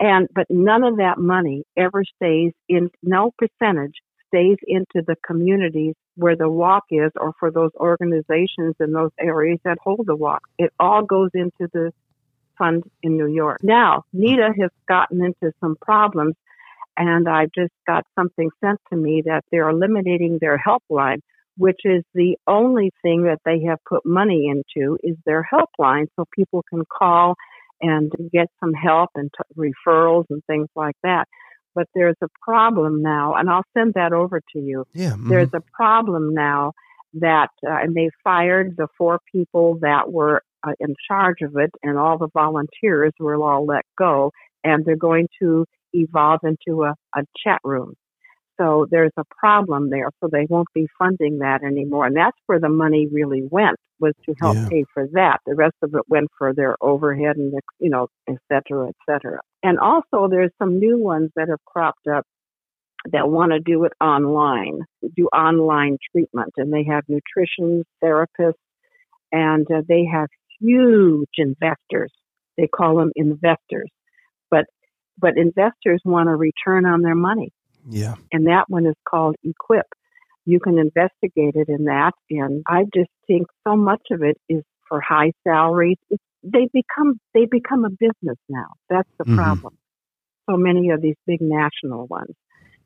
And but none of that money ever stays in no percentage stays into the communities where the walk is or for those organizations in those areas that hold the walk. It all goes into the fund in New York. Now, NEDA has gotten into some problems and I just got something sent to me that they're eliminating their helpline, which is the only thing that they have put money into is their helpline so people can call and get some help and t- referrals and things like that. But there's a problem now, and I'll send that over to you Yeah. mhm. there's a problem now that, uh, and they fired the four people that were uh, in charge of it, and all the volunteers were all let go, and they're going to evolve into a, a chat room. So there's a problem there, so they won't be funding that anymore, and that's where the money really went was to help Yeah. pay for that. The rest of it went for their overhead and you know, et cetera, et cetera. And also, there's some new ones that have cropped up that want to do it online, do online treatment, and they have nutrition therapists, and uh, they have huge investors. They call them investors, but but investors want a return on their money, yeah. and that one is called Equip. You can investigate it in that, and I just think so much of it is for high salaries. It's, they become they become a business now. That's the Mhm. problem. So many of these big national ones.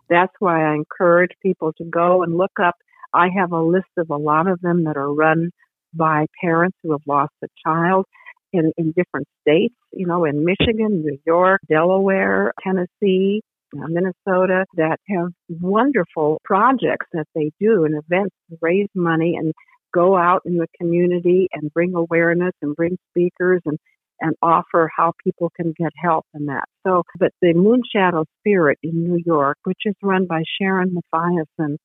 That's why I encourage people to go and look up. I have a list of a lot of them that are run by parents who have lost a child in, in different states, you know, in Michigan, New York, Delaware, Tennessee, Minnesota, that have wonderful projects that they do and events to raise money and go out in the community and bring awareness and bring speakers and and offer how people can get help in that. So, but the Moonshadow Spirit in New York, which is run by Sharon Mathiasen,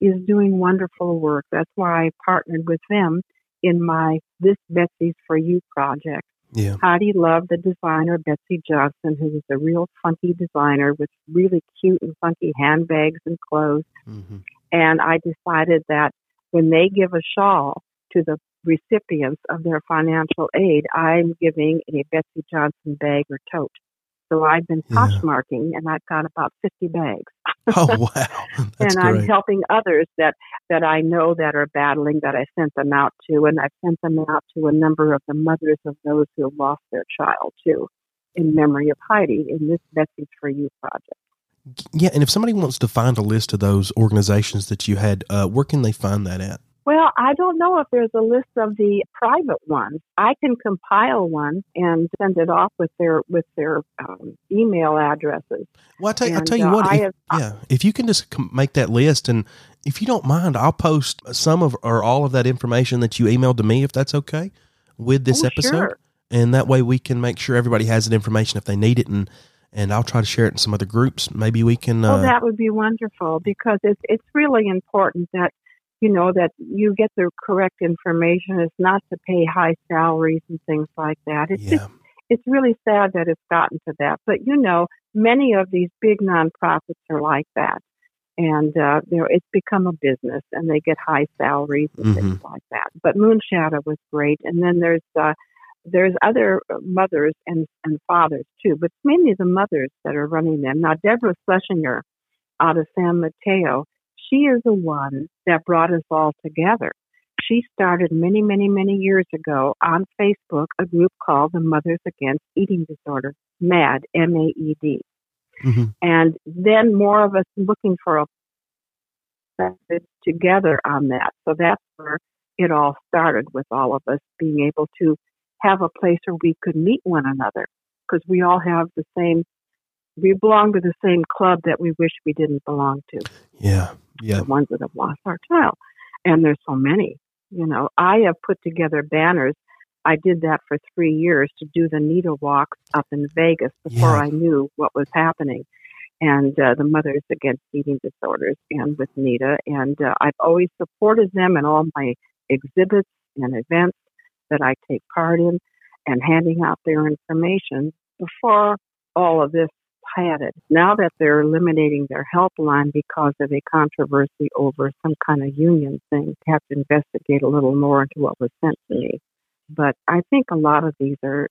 is doing wonderful work. That's why I partnered with them in my This Betsy's For You project. Yeah. Heidi loved the designer Betsey Johnson, who was a real funky designer with really cute and funky handbags and clothes. hmm And I decided that when they give a shawl to the recipients of their financial aid, I'm giving a Betsey Johnson bag or tote. So I've been Yeah. poshmarking and I've got about 50 bags. [laughs] Oh wow, [laughs] that's and I'm great. helping others that that I know that are battling that I sent them out to, and I've sent them out to a number of the mothers of those who have lost their child too, in memory of Heidi in this Message for You project. Yeah, and if somebody wants to find a list of those organizations that you had, uh, where can they find that at? Well, I don't know if there's a list of the private ones. I can compile one and send it off with their with their um, email addresses. Well, I tell, I'll tell you uh, what. If, have- yeah, if you can just make that list, and if you don't mind, I'll post some of or all of that information that you emailed to me, if that's okay, with this Oh, episode, sure. and that way we can make sure everybody has that information if they need it, and and I'll try to share it in some other groups. Maybe we can. Uh, oh, that would be wonderful because it's it's really important that you know that you get the correct information. It's not to pay high salaries and things like that. It's yeah, just it's really sad that it's gotten to that. But you know, many of these big nonprofits are like that, and uh, you know, it's become a business, and they get high salaries and things like that. But Moonshadow was great, and then there's uh, there's other mothers and and fathers too, but it's mainly the mothers that are running them. Now, Deborah Schlesinger out of San Mateo, she is the one that brought us all together. She started many, many, many years ago on Facebook a group called the Mothers Against Eating Disorder, MAD, M A E D. Mhm. And then more of us looking for a together on that. So that's where it all started with all of us being able to have a place where we could meet one another because we all have the same, we belong to the same club that we wish we didn't belong to yeah, yeah. the ones that have lost our child. And there's so many. You know, I have put together banners. I did that for three years to do the NEDA walks up in Vegas before Yeah. I knew what was happening. And uh, the Mothers Against Eating Disorders and with NEDA. And uh, I've always supported them in all my exhibits and events that I take part in and handing out their information before all of this had it. Now that they're eliminating their helpline because of a controversy over some kind of union thing, I have to investigate a little more into what was sent to me. But I think a lot of these are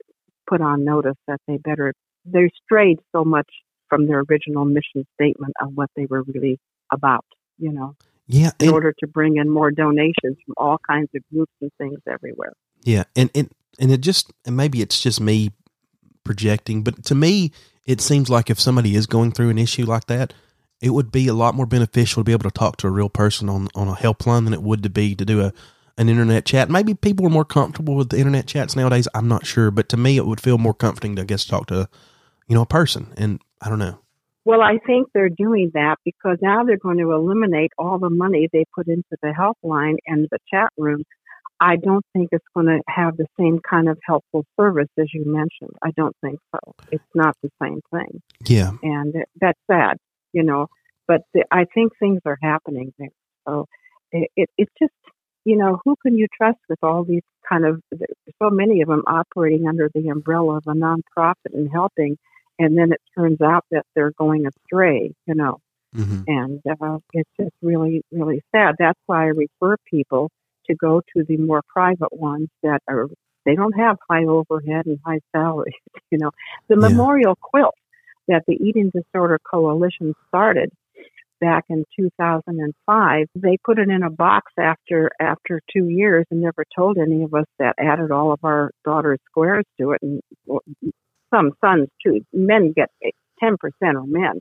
put on notice that they better, they strayed so much from their original mission statement of what they were really about, you know, Yeah, in order to bring in more donations from all kinds of groups and things everywhere. Yeah, and and and it just and maybe it's just me projecting, but to me, it seems like if somebody is going through an issue like that, it would be a lot more beneficial to be able to talk to a real person on on a helpline than it would to be to do a an internet chat. Maybe people are more comfortable with the internet chats nowadays. I'm not sure, but to me, it would feel more comforting to I guess talk to you know a person, and I don't know. Well, I think they're doing that because now they're going to eliminate all the money they put into the helpline and the chat room. I don't think it's going to have the same kind of helpful service as you mentioned. I don't think so. It's not the same thing. Yeah, And that's sad, you know, but the, I think things are happening there. So it, it, it's just, you know, who can you trust with all these kind of, so many of them operating under the umbrella of a nonprofit and helping, and then it turns out that they're going astray, you know, hmm and uh, it's just really, really sad. That's why I refer people to go to the more private ones that are, they don't have high overhead and high salaries, [laughs] you know. The Yeah. memorial quilt that the Eating Disorder Coalition started back in 2005, they put it in a box after after two years and never told any of us that. Added all of our daughters' squares to it, and well, some sons too. Men get 10% are men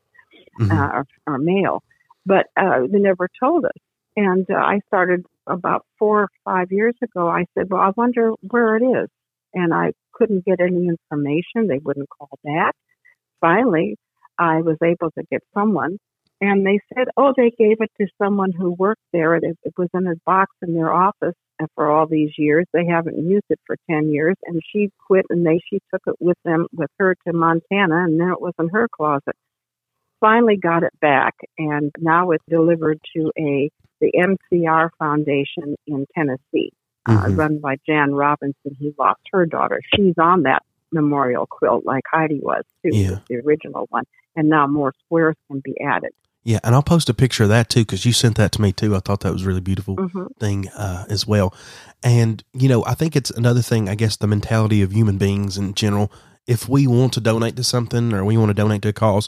hmm uh, are, are male, but uh, they never told us. And uh, I started about four or five years ago. I said, "Well, I wonder where it is," and I couldn't get any information. They wouldn't call back. Finally, I was able to get someone, and they said, "Oh, they gave it to someone who worked there. It, it was in a box in their office for all these years. They haven't used it for ten years, and she quit, and they she took it with them with her to Montana, and then it was in her closet." Finally, got it back, and now it's delivered to a the MCR Foundation in Tennessee, uh, Mhm. run by Jan Robinson, who lost her daughter. She's on that memorial quilt like Heidi was too, Yeah. the original one, and now more squares can be added. yeah, and I'll post a picture of that too because you sent that to me too. I thought that was really beautiful. hmm thing uh, as well. And, you know, I think it's another thing, I guess, the mentality of human beings in general. If we want to donate to something or we want to donate to a cause,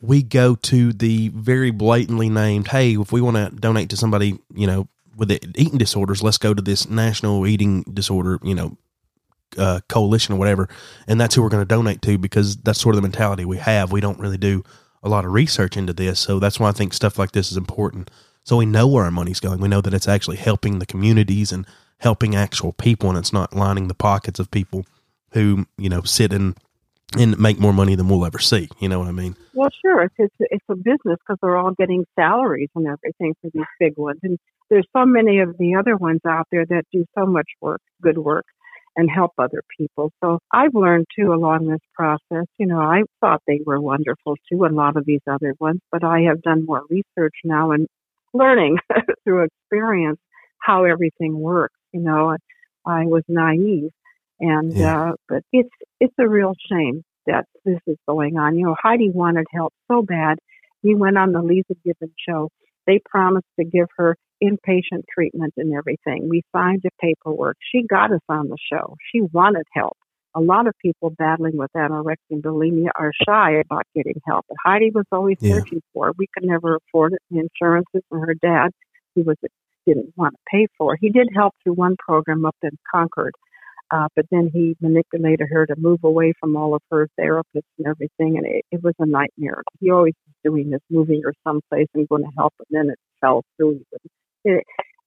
we go to the very blatantly named, hey, if we want to donate to somebody, you know, with eating disorders, let's go to this national eating disorder, you know, uh, coalition or whatever, and that's who we're going to donate to because that's sort of the mentality we have. We don't really do a lot of research into this, so that's why I think stuff like this is important. So we know where our money's going. We know that it's actually helping the communities and helping actual people, and it's not lining the pockets of people who you know sit and and make more money than we'll ever see. You know what I mean? Well, sure. It's it's, it's a business because they're all getting salaries and everything for these big ones, and there's so many of the other ones out there that do so much work, good work, and help other people. So I've learned too along this process. You know, I thought they were wonderful too, a lot of these other ones, but I have done more research now and learning [laughs] through experience how everything works. You know, I was naive, and yeah. uh, but it's it's a real shame that this is going on. You know, Heidi wanted help so bad. He went on the Leeza Gibbons show. They promised to give her inpatient treatment and everything. We signed the paperwork. She got us on the show. She wanted help. A lot of people battling with anorexia and bulimia are shy about getting help. But Heidi was always yeah. searching for it. We could never afford it. The insurances and her dad, he was didn't want to pay for. He did help through one program up in Concord, uh, but then he manipulated her to move away from all of her therapists and everything, and it, it was a nightmare. He always was doing this, moving her someplace and going to help, and then it fell through. It,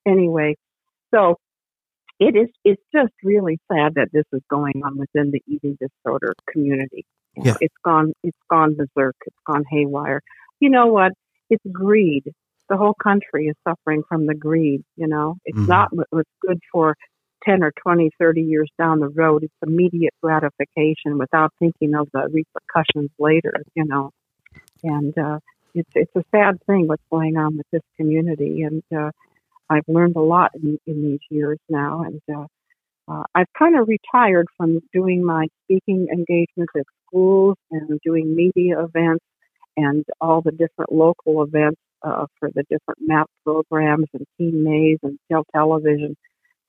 anyway, so it is. It's just really sad that this is going on within the eating disorder community. You know, yeah. It's gone. It's gone berserk. It's gone haywire. You know what? It's greed. The whole country is suffering from the greed. You know, it's mm-hmm. not what's good for 10 or 20, 30 years down the road. It's immediate gratification without thinking of the repercussions later, you know. And uh, it's it's a sad thing what's going on with this community. And uh, I've learned a lot in, in these years now. And uh, uh, I've kind of retired from doing my speaking engagements at schools and doing media events and all the different local events uh, for the different MAP programs and Teen Maze and Tell Television.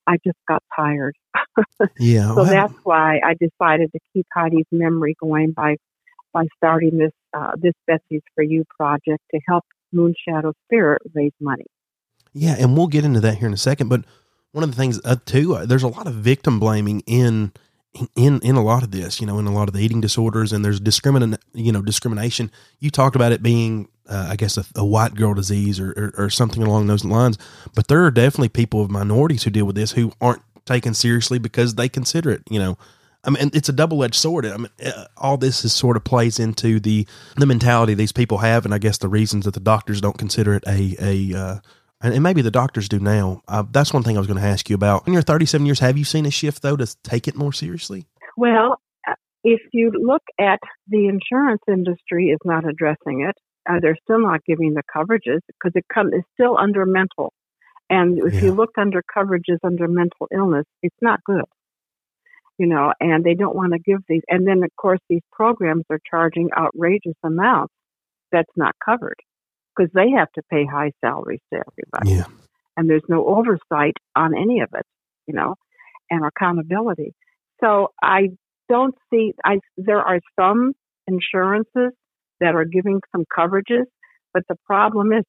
I just got tired. [laughs] yeah. so well, that's why I decided to keep Heidi's memory going by by starting this uh, this Betsy's for You project to help Moonshadow Spirit raise money. Yeah, and we'll get into that here in a second. But one of the things uh, too, uh, there's a lot of victim blaming in in in a lot of this. You know, in a lot of the eating disorders, and there's discrimin you know discrimination. You talked about it being, uh, I guess, a, a, white girl disease or, or, or something along those lines. But there are definitely people of minorities who deal with this who aren't taken seriously because they consider it, you know. I mean, it's a double edged sword. I mean, uh, all this is sort of plays into the the mentality these people have, and I guess the reasons that the doctors don't consider it a a uh, and, maybe the doctors do now. Uh, that's one thing I was going to ask you about. In your 37 years, have you seen a shift though to take it more seriously? Well, uh, if you look at the insurance industry is not addressing it. Uh, they're still not giving the coverages because it come, it's still under mental. And if yeah. you look under coverages under mental illness, it's not good. You know, and they don't want to give these. And then, of course, these programs are charging outrageous amounts that's not covered because they have to pay high salaries to everybody. Yeah. And there's no oversight on any of it, you know, and accountability. So I don't see, I, there are some insurances that are giving some coverages, but the problem is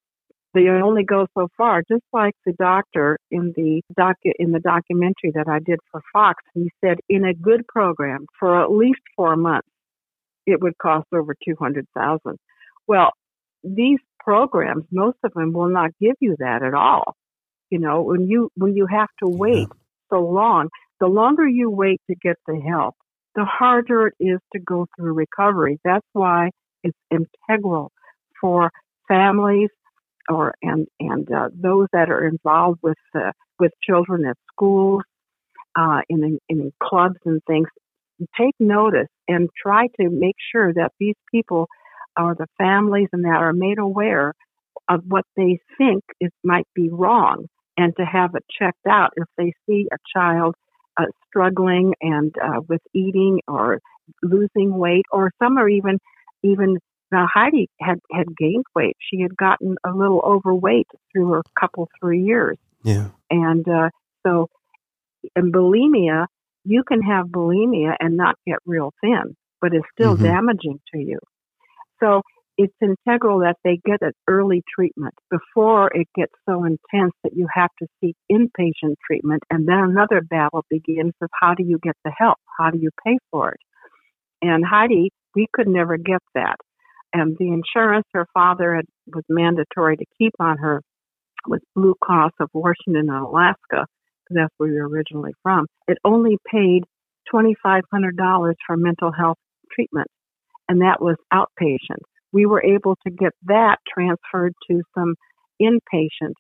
they only go so far. Just like the doctor in the docu- in the documentary that I did for Fox, he said in a good program for at least four months, it would cost over two hundred thousand. Well, these programs, most of them will not give you that at all. You know, when you when you have to wait yeah. so long, the longer you wait to get the help, the harder it is to go through recovery. That's why it's integral for families or and and uh, those that are involved with uh, with children at schools, uh, in in clubs and things. Take notice and try to make sure that these people or the families and that are made aware of what they think is might be wrong and to have it checked out if they see a child uh, struggling and uh, with eating or losing weight or some are even even now Heidi had had gained weight. She had gotten a little overweight through her couple three years. Yeah. And uh, so in bulimia you can have bulimia and not get real thin but it's still mm-hmm. damaging to you so it's integral that they get an early treatment before it gets so intense that you have to seek inpatient treatment. And then another battle begins of how do you get the help? How do you pay for it? And Heidi, we could never get that. And the insurance her father had, was mandatory to keep on her was Blue Cross of Washington and Alaska, because that's where were originally from. It only paid $2,500 for mental health treatment, and that was outpatient we were able to get that transferred to some inpatient.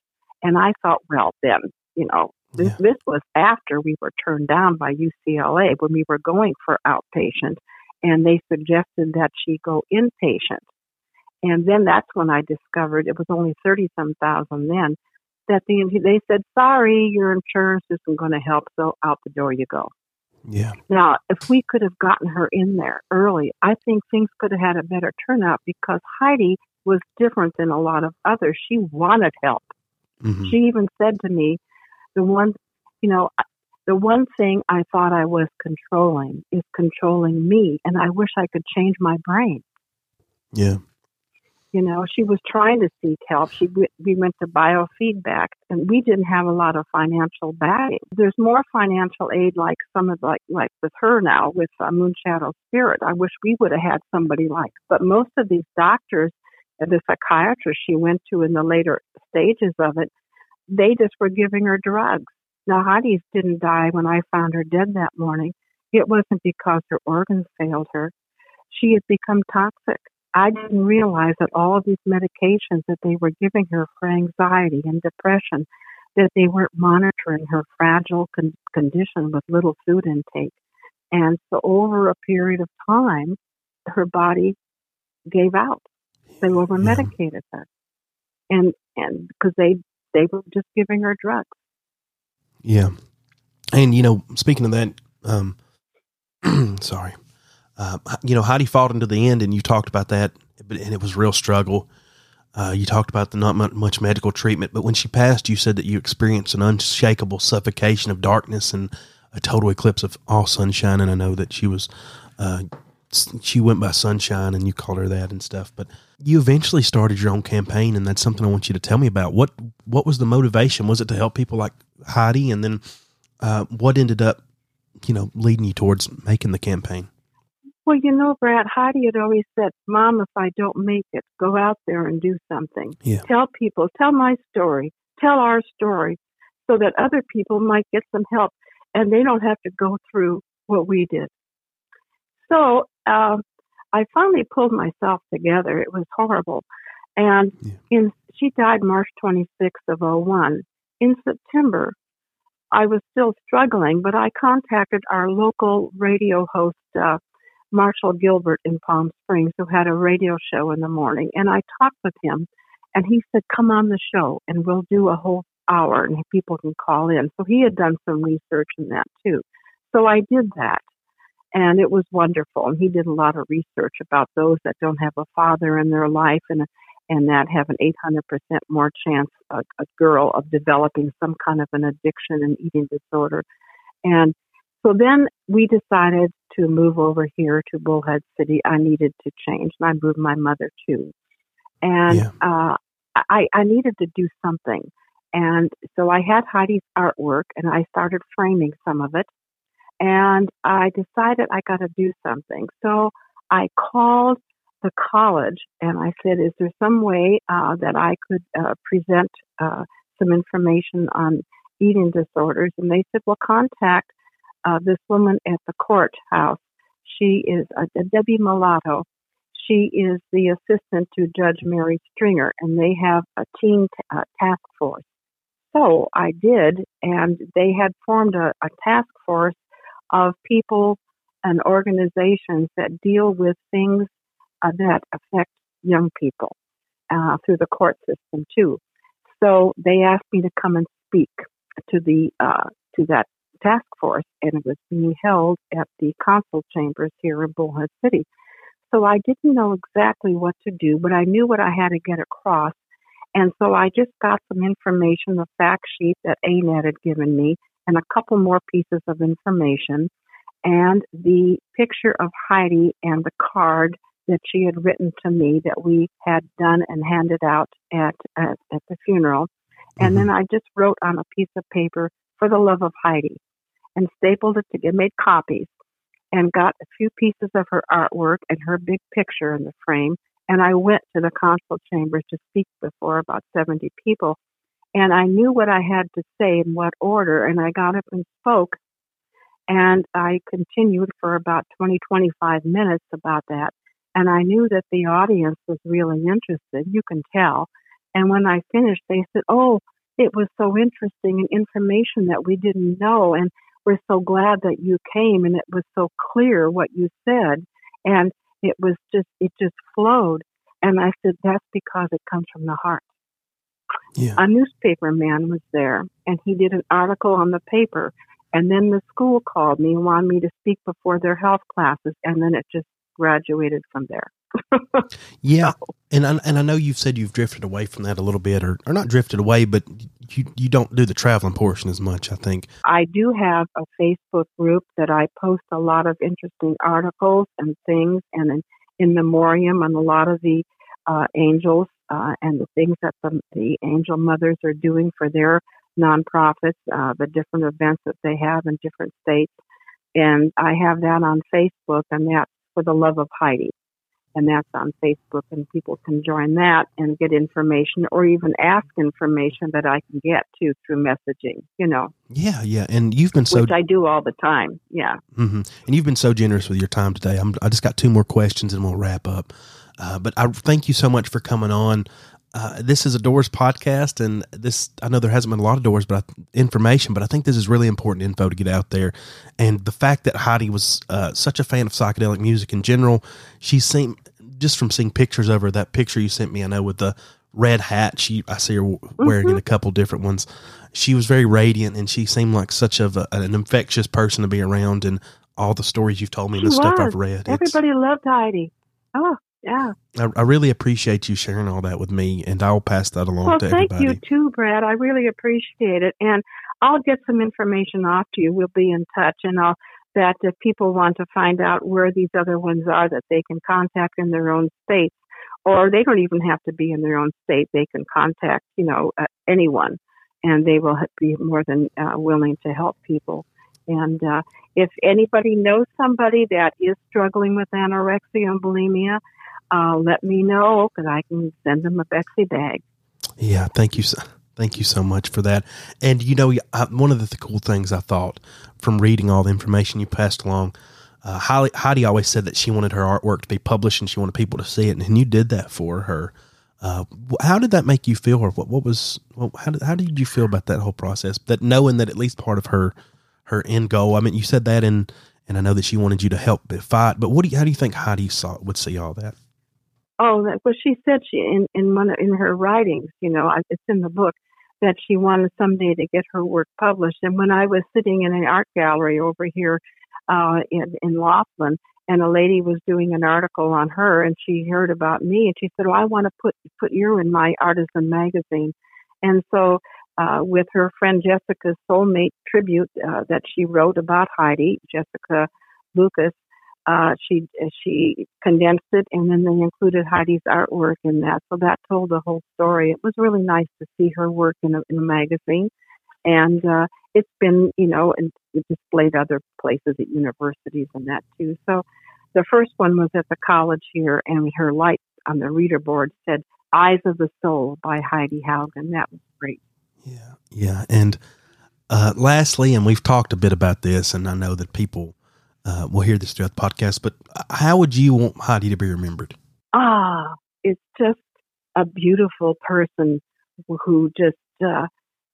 And I thought, well, then, you know, this, yeah. this was after we were turned down by UCLA when we were going for outpatient, and they suggested that she go inpatient. And then that's when I discovered it was only thirty some thousand then. That the they said, sorry, your insurance isn't going to help, so out the door you go. Yeah. Now, if we could have gotten her in there early, I think things could have had a better turnout because Heidi was different than a lot of others. She wanted help. Mm-hmm. She even said to me, the one, you know, the one thing I thought I was controlling is controlling me, and I wish I could change my brain. Yeah. You know, she was trying to seek help. She we went to biofeedback, and we didn't have a lot of financial backing. There's more financial aid, like some of like like with her now with uh, Moonshadow Spirit. I wish we would have had somebody like. But most of these doctors, and the psychiatrist she went to in the later stages of it, they just were giving her drugs. Now Heidi's didn't die when I found her dead that morning. It wasn't because her organs failed her. She had become toxic. I didn't realize that all of these medications that they were giving her for anxiety and depression, that they weren't monitoring her fragile con- condition with little food intake. And so over a period of time, her body gave out. They over medicated her. And, and because they, they were just giving her drugs. Yeah. And, you know, speaking of that, um, [clears throat] sorry, uh, you know, Heidi fought into the end, and you talked about that, and it was real struggle. Uh, you talked about the not much medical treatment, but when she passed, you said that you experienced an unshakable suffocation of darkness and a total eclipse of all sunshine. And I know that she was, uh, she went by Sunshine, and you called her that and stuff. But you eventually started your own campaign, and that's something I want you to tell me about. What what was the motivation? Was it to help people like Heidi, and then uh, what ended up, you know, leading you towards making the campaign? Well, you know, Brad, Heidi had always said, Mom, if I don't make it, go out there and do something. Yeah. Tell people, tell my story, tell our story, so that other people might get some help and they don't have to go through what we did. So uh, I finally pulled myself together. It was horrible. And yeah. in she died March 26th of 01. In September, I was still struggling, but I contacted our local radio host, uh, Marshall Gilbert in Palm Springs, who had a radio show in the morning. And I talked with him, and he said, Come on the show, and we'll do a whole hour, and people can call in. So he had done some research in that too. So I did that, and it was wonderful. And he did a lot of research about those that don't have a father in their life and and that have an 800% more chance, a, a girl, of developing some kind of an addiction and eating disorder. And so then we decided to move over here to Bullhead City. I needed to change, and I moved my mother too. And yeah. uh, I, I needed to do something. And so I had Heidi's artwork, and I started framing some of it. And I decided I got to do something. So I called the college and I said, Is there some way uh, that I could uh, present uh, some information on eating disorders? And they said, Well, contact uh, this woman at the courthouse. She is a, a Debbie Mulatto. She is the assistant to Judge Mary Stringer, and they have a team t- uh, task force. So I did, and they had formed a, a task force of people and organizations that deal with things uh, that affect young people uh, through the court system too. So they asked me to come and speak to the uh, to that task force, and it was being held at the council chambers here in Bullhead City. So I didn't know exactly what to do, but I knew what I had to get across. And so I just got some information, the fact sheet that ANAD had given me, and a couple more pieces of information, and the picture of Heidi and the card that she had written to me that we had done and handed out at at, at the funeral, and mm-hmm. then I just wrote on a piece of paper for the love of Heidi, and stapled it together, made copies, and got a few pieces of her artwork and her big picture in the frame. And I went to the council chambers to speak before about 70 people. And I knew what I had to say in what order, and I got up and spoke. And I continued for about 20, 25 minutes about that. And I knew that the audience was really interested. You can tell. And when I finished, they said, Oh, it was so interesting and information that we didn't know. And we're so glad that you came and it was so clear what you said. And it was just, it just flowed. And I said, That's because it comes from the heart. Yeah. A newspaper man was there and he did an article on the paper. And then the school called me and wanted me to speak before their health classes. And then it just graduated from there. Yeah, and I, and I know you've said you've drifted away from that a little bit, or, or not drifted away, but you you don't do the traveling portion as much. I think. I do have a Facebook group that I post a lot of interesting articles and things and in, in memoriam on a lot of the uh, angels uh, and the things that the, the angel mothers are doing for their nonprofits, uh, the different events that they have in different states. And I have that on Facebook, and that's for the love of Heidi. And that's on Facebook, and people can join that and get information or even ask information that I can get to through messaging, you know, Yeah, yeah, and you've been so which I do all the time. Yeah. hmm And you've been so generous with your time today. I'm, I just got two more questions and we'll wrap up. Uh, but I thank you so much for coming on. Uh, this is a Doors podcast, and this I know there hasn't been a lot of Doors, but I, information. But I think this is really important info to get out there. And the fact that Heidi was uh, such a fan of psychedelic music in general, she seemed just from seeing pictures of her. That picture you sent me, I know with the red hat. She I see her wearing in a couple different ones. She was very radiant, and she seemed like such of a, an infectious person to be around. And all the stories you've told me and the She stuff. I've read, it's, Everybody loved Heidi. Oh, yeah. I, I really appreciate you sharing all that with me, and I'll pass that along Well, to thank everybody. you too, Brad. I really appreciate it. And I'll get some information off to you. We'll be in touch and I'll that if people want to find out where these other ones are that they can contact in their own states or they don't even have to be in their own state. They can contact, you know, uh, anyone and they will be more than uh, willing to help people. And uh, if anybody knows somebody that is struggling with anorexia and bulimia, uh, let me know because I can send them a Bexy bag. Yeah, thank you. So, thank you so much for that. And you know, I, one of the th- cool things I thought from reading all the information you passed along, uh, Heidi, Heidi always said that she wanted her artwork to be published and she wanted people to see it, and you did that for her. Uh, how did that make you feel, or what? What was? How did how did you feel about that whole process? That knowing that at least part of her her end goal. I mean, you said that, and and I know that she wanted you to help fight. But what do you, how do you think Heidi saw would see all that? Oh, that, well, she said she in in one of- in her writings, you know, I- it's in the book that she wanted someday to get her work published. And when I was sitting in an art gallery over here uh, in in Laughlin, and a lady was doing an article on her, and she heard about me, and she said, "Oh, I want to put put you in my artisan magazine." And so, uh, with her friend Jessica's soulmate tribute uh, that she wrote about Heidi, Jessica Lucas, uh, she she condensed it, and then they included Heidi's artwork in that. So that told the whole story. It was really nice to see her work in a, in a magazine, and uh, it's been you know and displayed other places at universities and that too. So the first one was at the college here, and her light on the reader board said "Eyes of the Soul" by Heidi Haugen. That was great. Yeah, yeah, and uh, lastly, and we've talked a bit about this, and I know that people uh, will hear this throughout the podcast. But how would you want Heidi to be remembered? ah, it's just a beautiful person who just uh,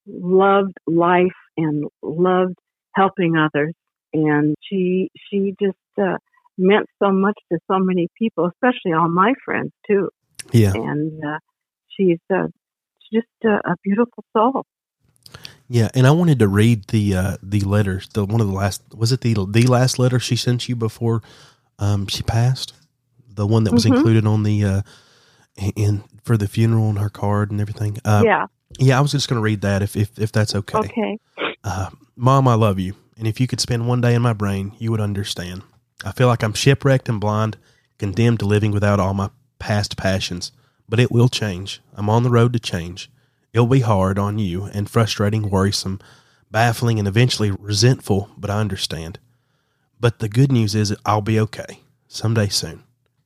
loved life and loved helping others, and she she just uh, meant so much to so many people, especially all my friends too. Yeah, And uh, she's uh, just a, a beautiful soul. Yeah, and I wanted to read the uh, the letters. The one of the last was it the the last letter she sent you before um, she passed. The one that was Mhm. included on the uh, in for the funeral and her card and everything. Uh, yeah. yeah. I was just going to read that if if if that's okay. Okay. Uh, Mom, I love you. And if you could spend one day in my brain, you would understand. I feel like I'm shipwrecked and blind, condemned to living without all my past passions. But it will change. I'm on the road to change. It'll be hard on you and frustrating, worrisome, baffling, and eventually resentful, but I understand. But the good news is I'll be okay someday soon.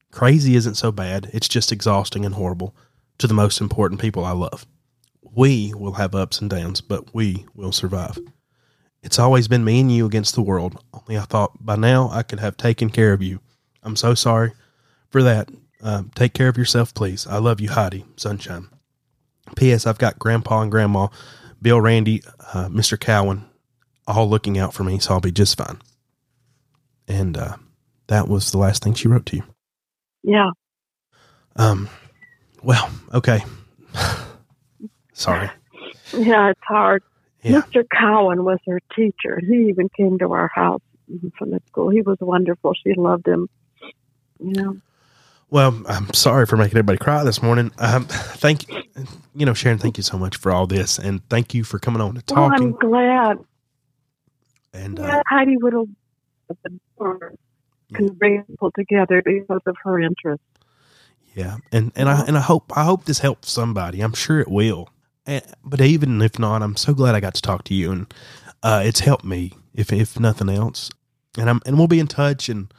Crazy isn't so bad, it's just exhausting and horrible to the most important people I love. We will have ups and downs, but we will survive. It's always been me and you against the world, only I thought by now I could have taken care of you. I'm so sorry for that. Uh, take care of yourself, please. I love you, Heidi, sunshine. P.S. I've got Grandpa and Grandma, Bill, Randy, uh, Mr. Cowan, all looking out for me, so I'll be just fine. And uh, that was the last thing she wrote to you. Yeah. Um, well, okay. [sighs] Sorry. Yeah, it's hard. Yeah. Mr. Cowan was her teacher. He even came to our house from the school. He was wonderful. She loved him. You know. Well, I'm sorry for making everybody cry this morning. Um, thank you, you know, Sharon. Thank you so much for all this, and thank you for coming on to Well, I'm glad. and uh, Heidi would have can bring people together because of her interest. yeah, and and I and I hope I hope this helps somebody. I'm sure it will. And, but even if not, I'm so glad I got to talk to you, and uh, it's helped me, if if nothing else. And I'm and we'll be in touch. And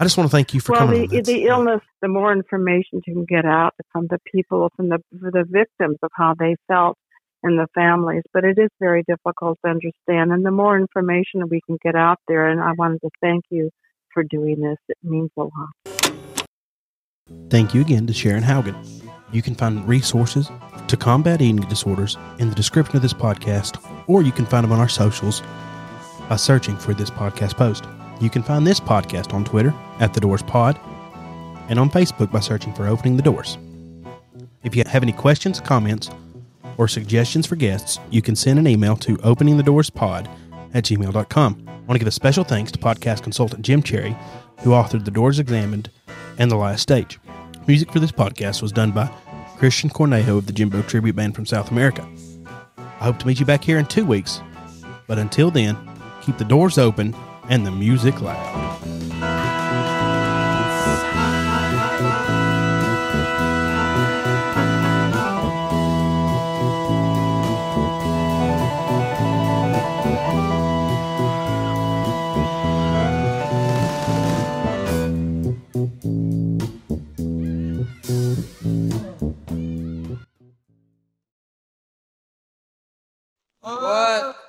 I just want to thank you for well, coming. the, the illness, the more information you can get out from the people, from the for the victims of how they felt and the families. But it is very difficult to understand, and the more information we can get out there, and I wanted to thank you for doing this. It means a lot. Thank you again to Sharon Haugen. You can find resources to combat eating disorders in the description of this podcast, or you can find them on our socials by searching for this podcast post. You can find this podcast on Twitter at The Doors Pod and on Facebook by searching for Opening the Doors. If you have any questions, comments, or suggestions for guests, you can send an email to openingthedoorspod at gmail.com. I want to give a special thanks to podcast consultant Jim Cherry, who authored The Doors Examined and The Last Stage. Music for this podcast was done by Christian Cornejo of the Jimbo Tribute Band from South America. I hope to meet you back here in two weeks, but until then, keep the doors open and the music loud. What?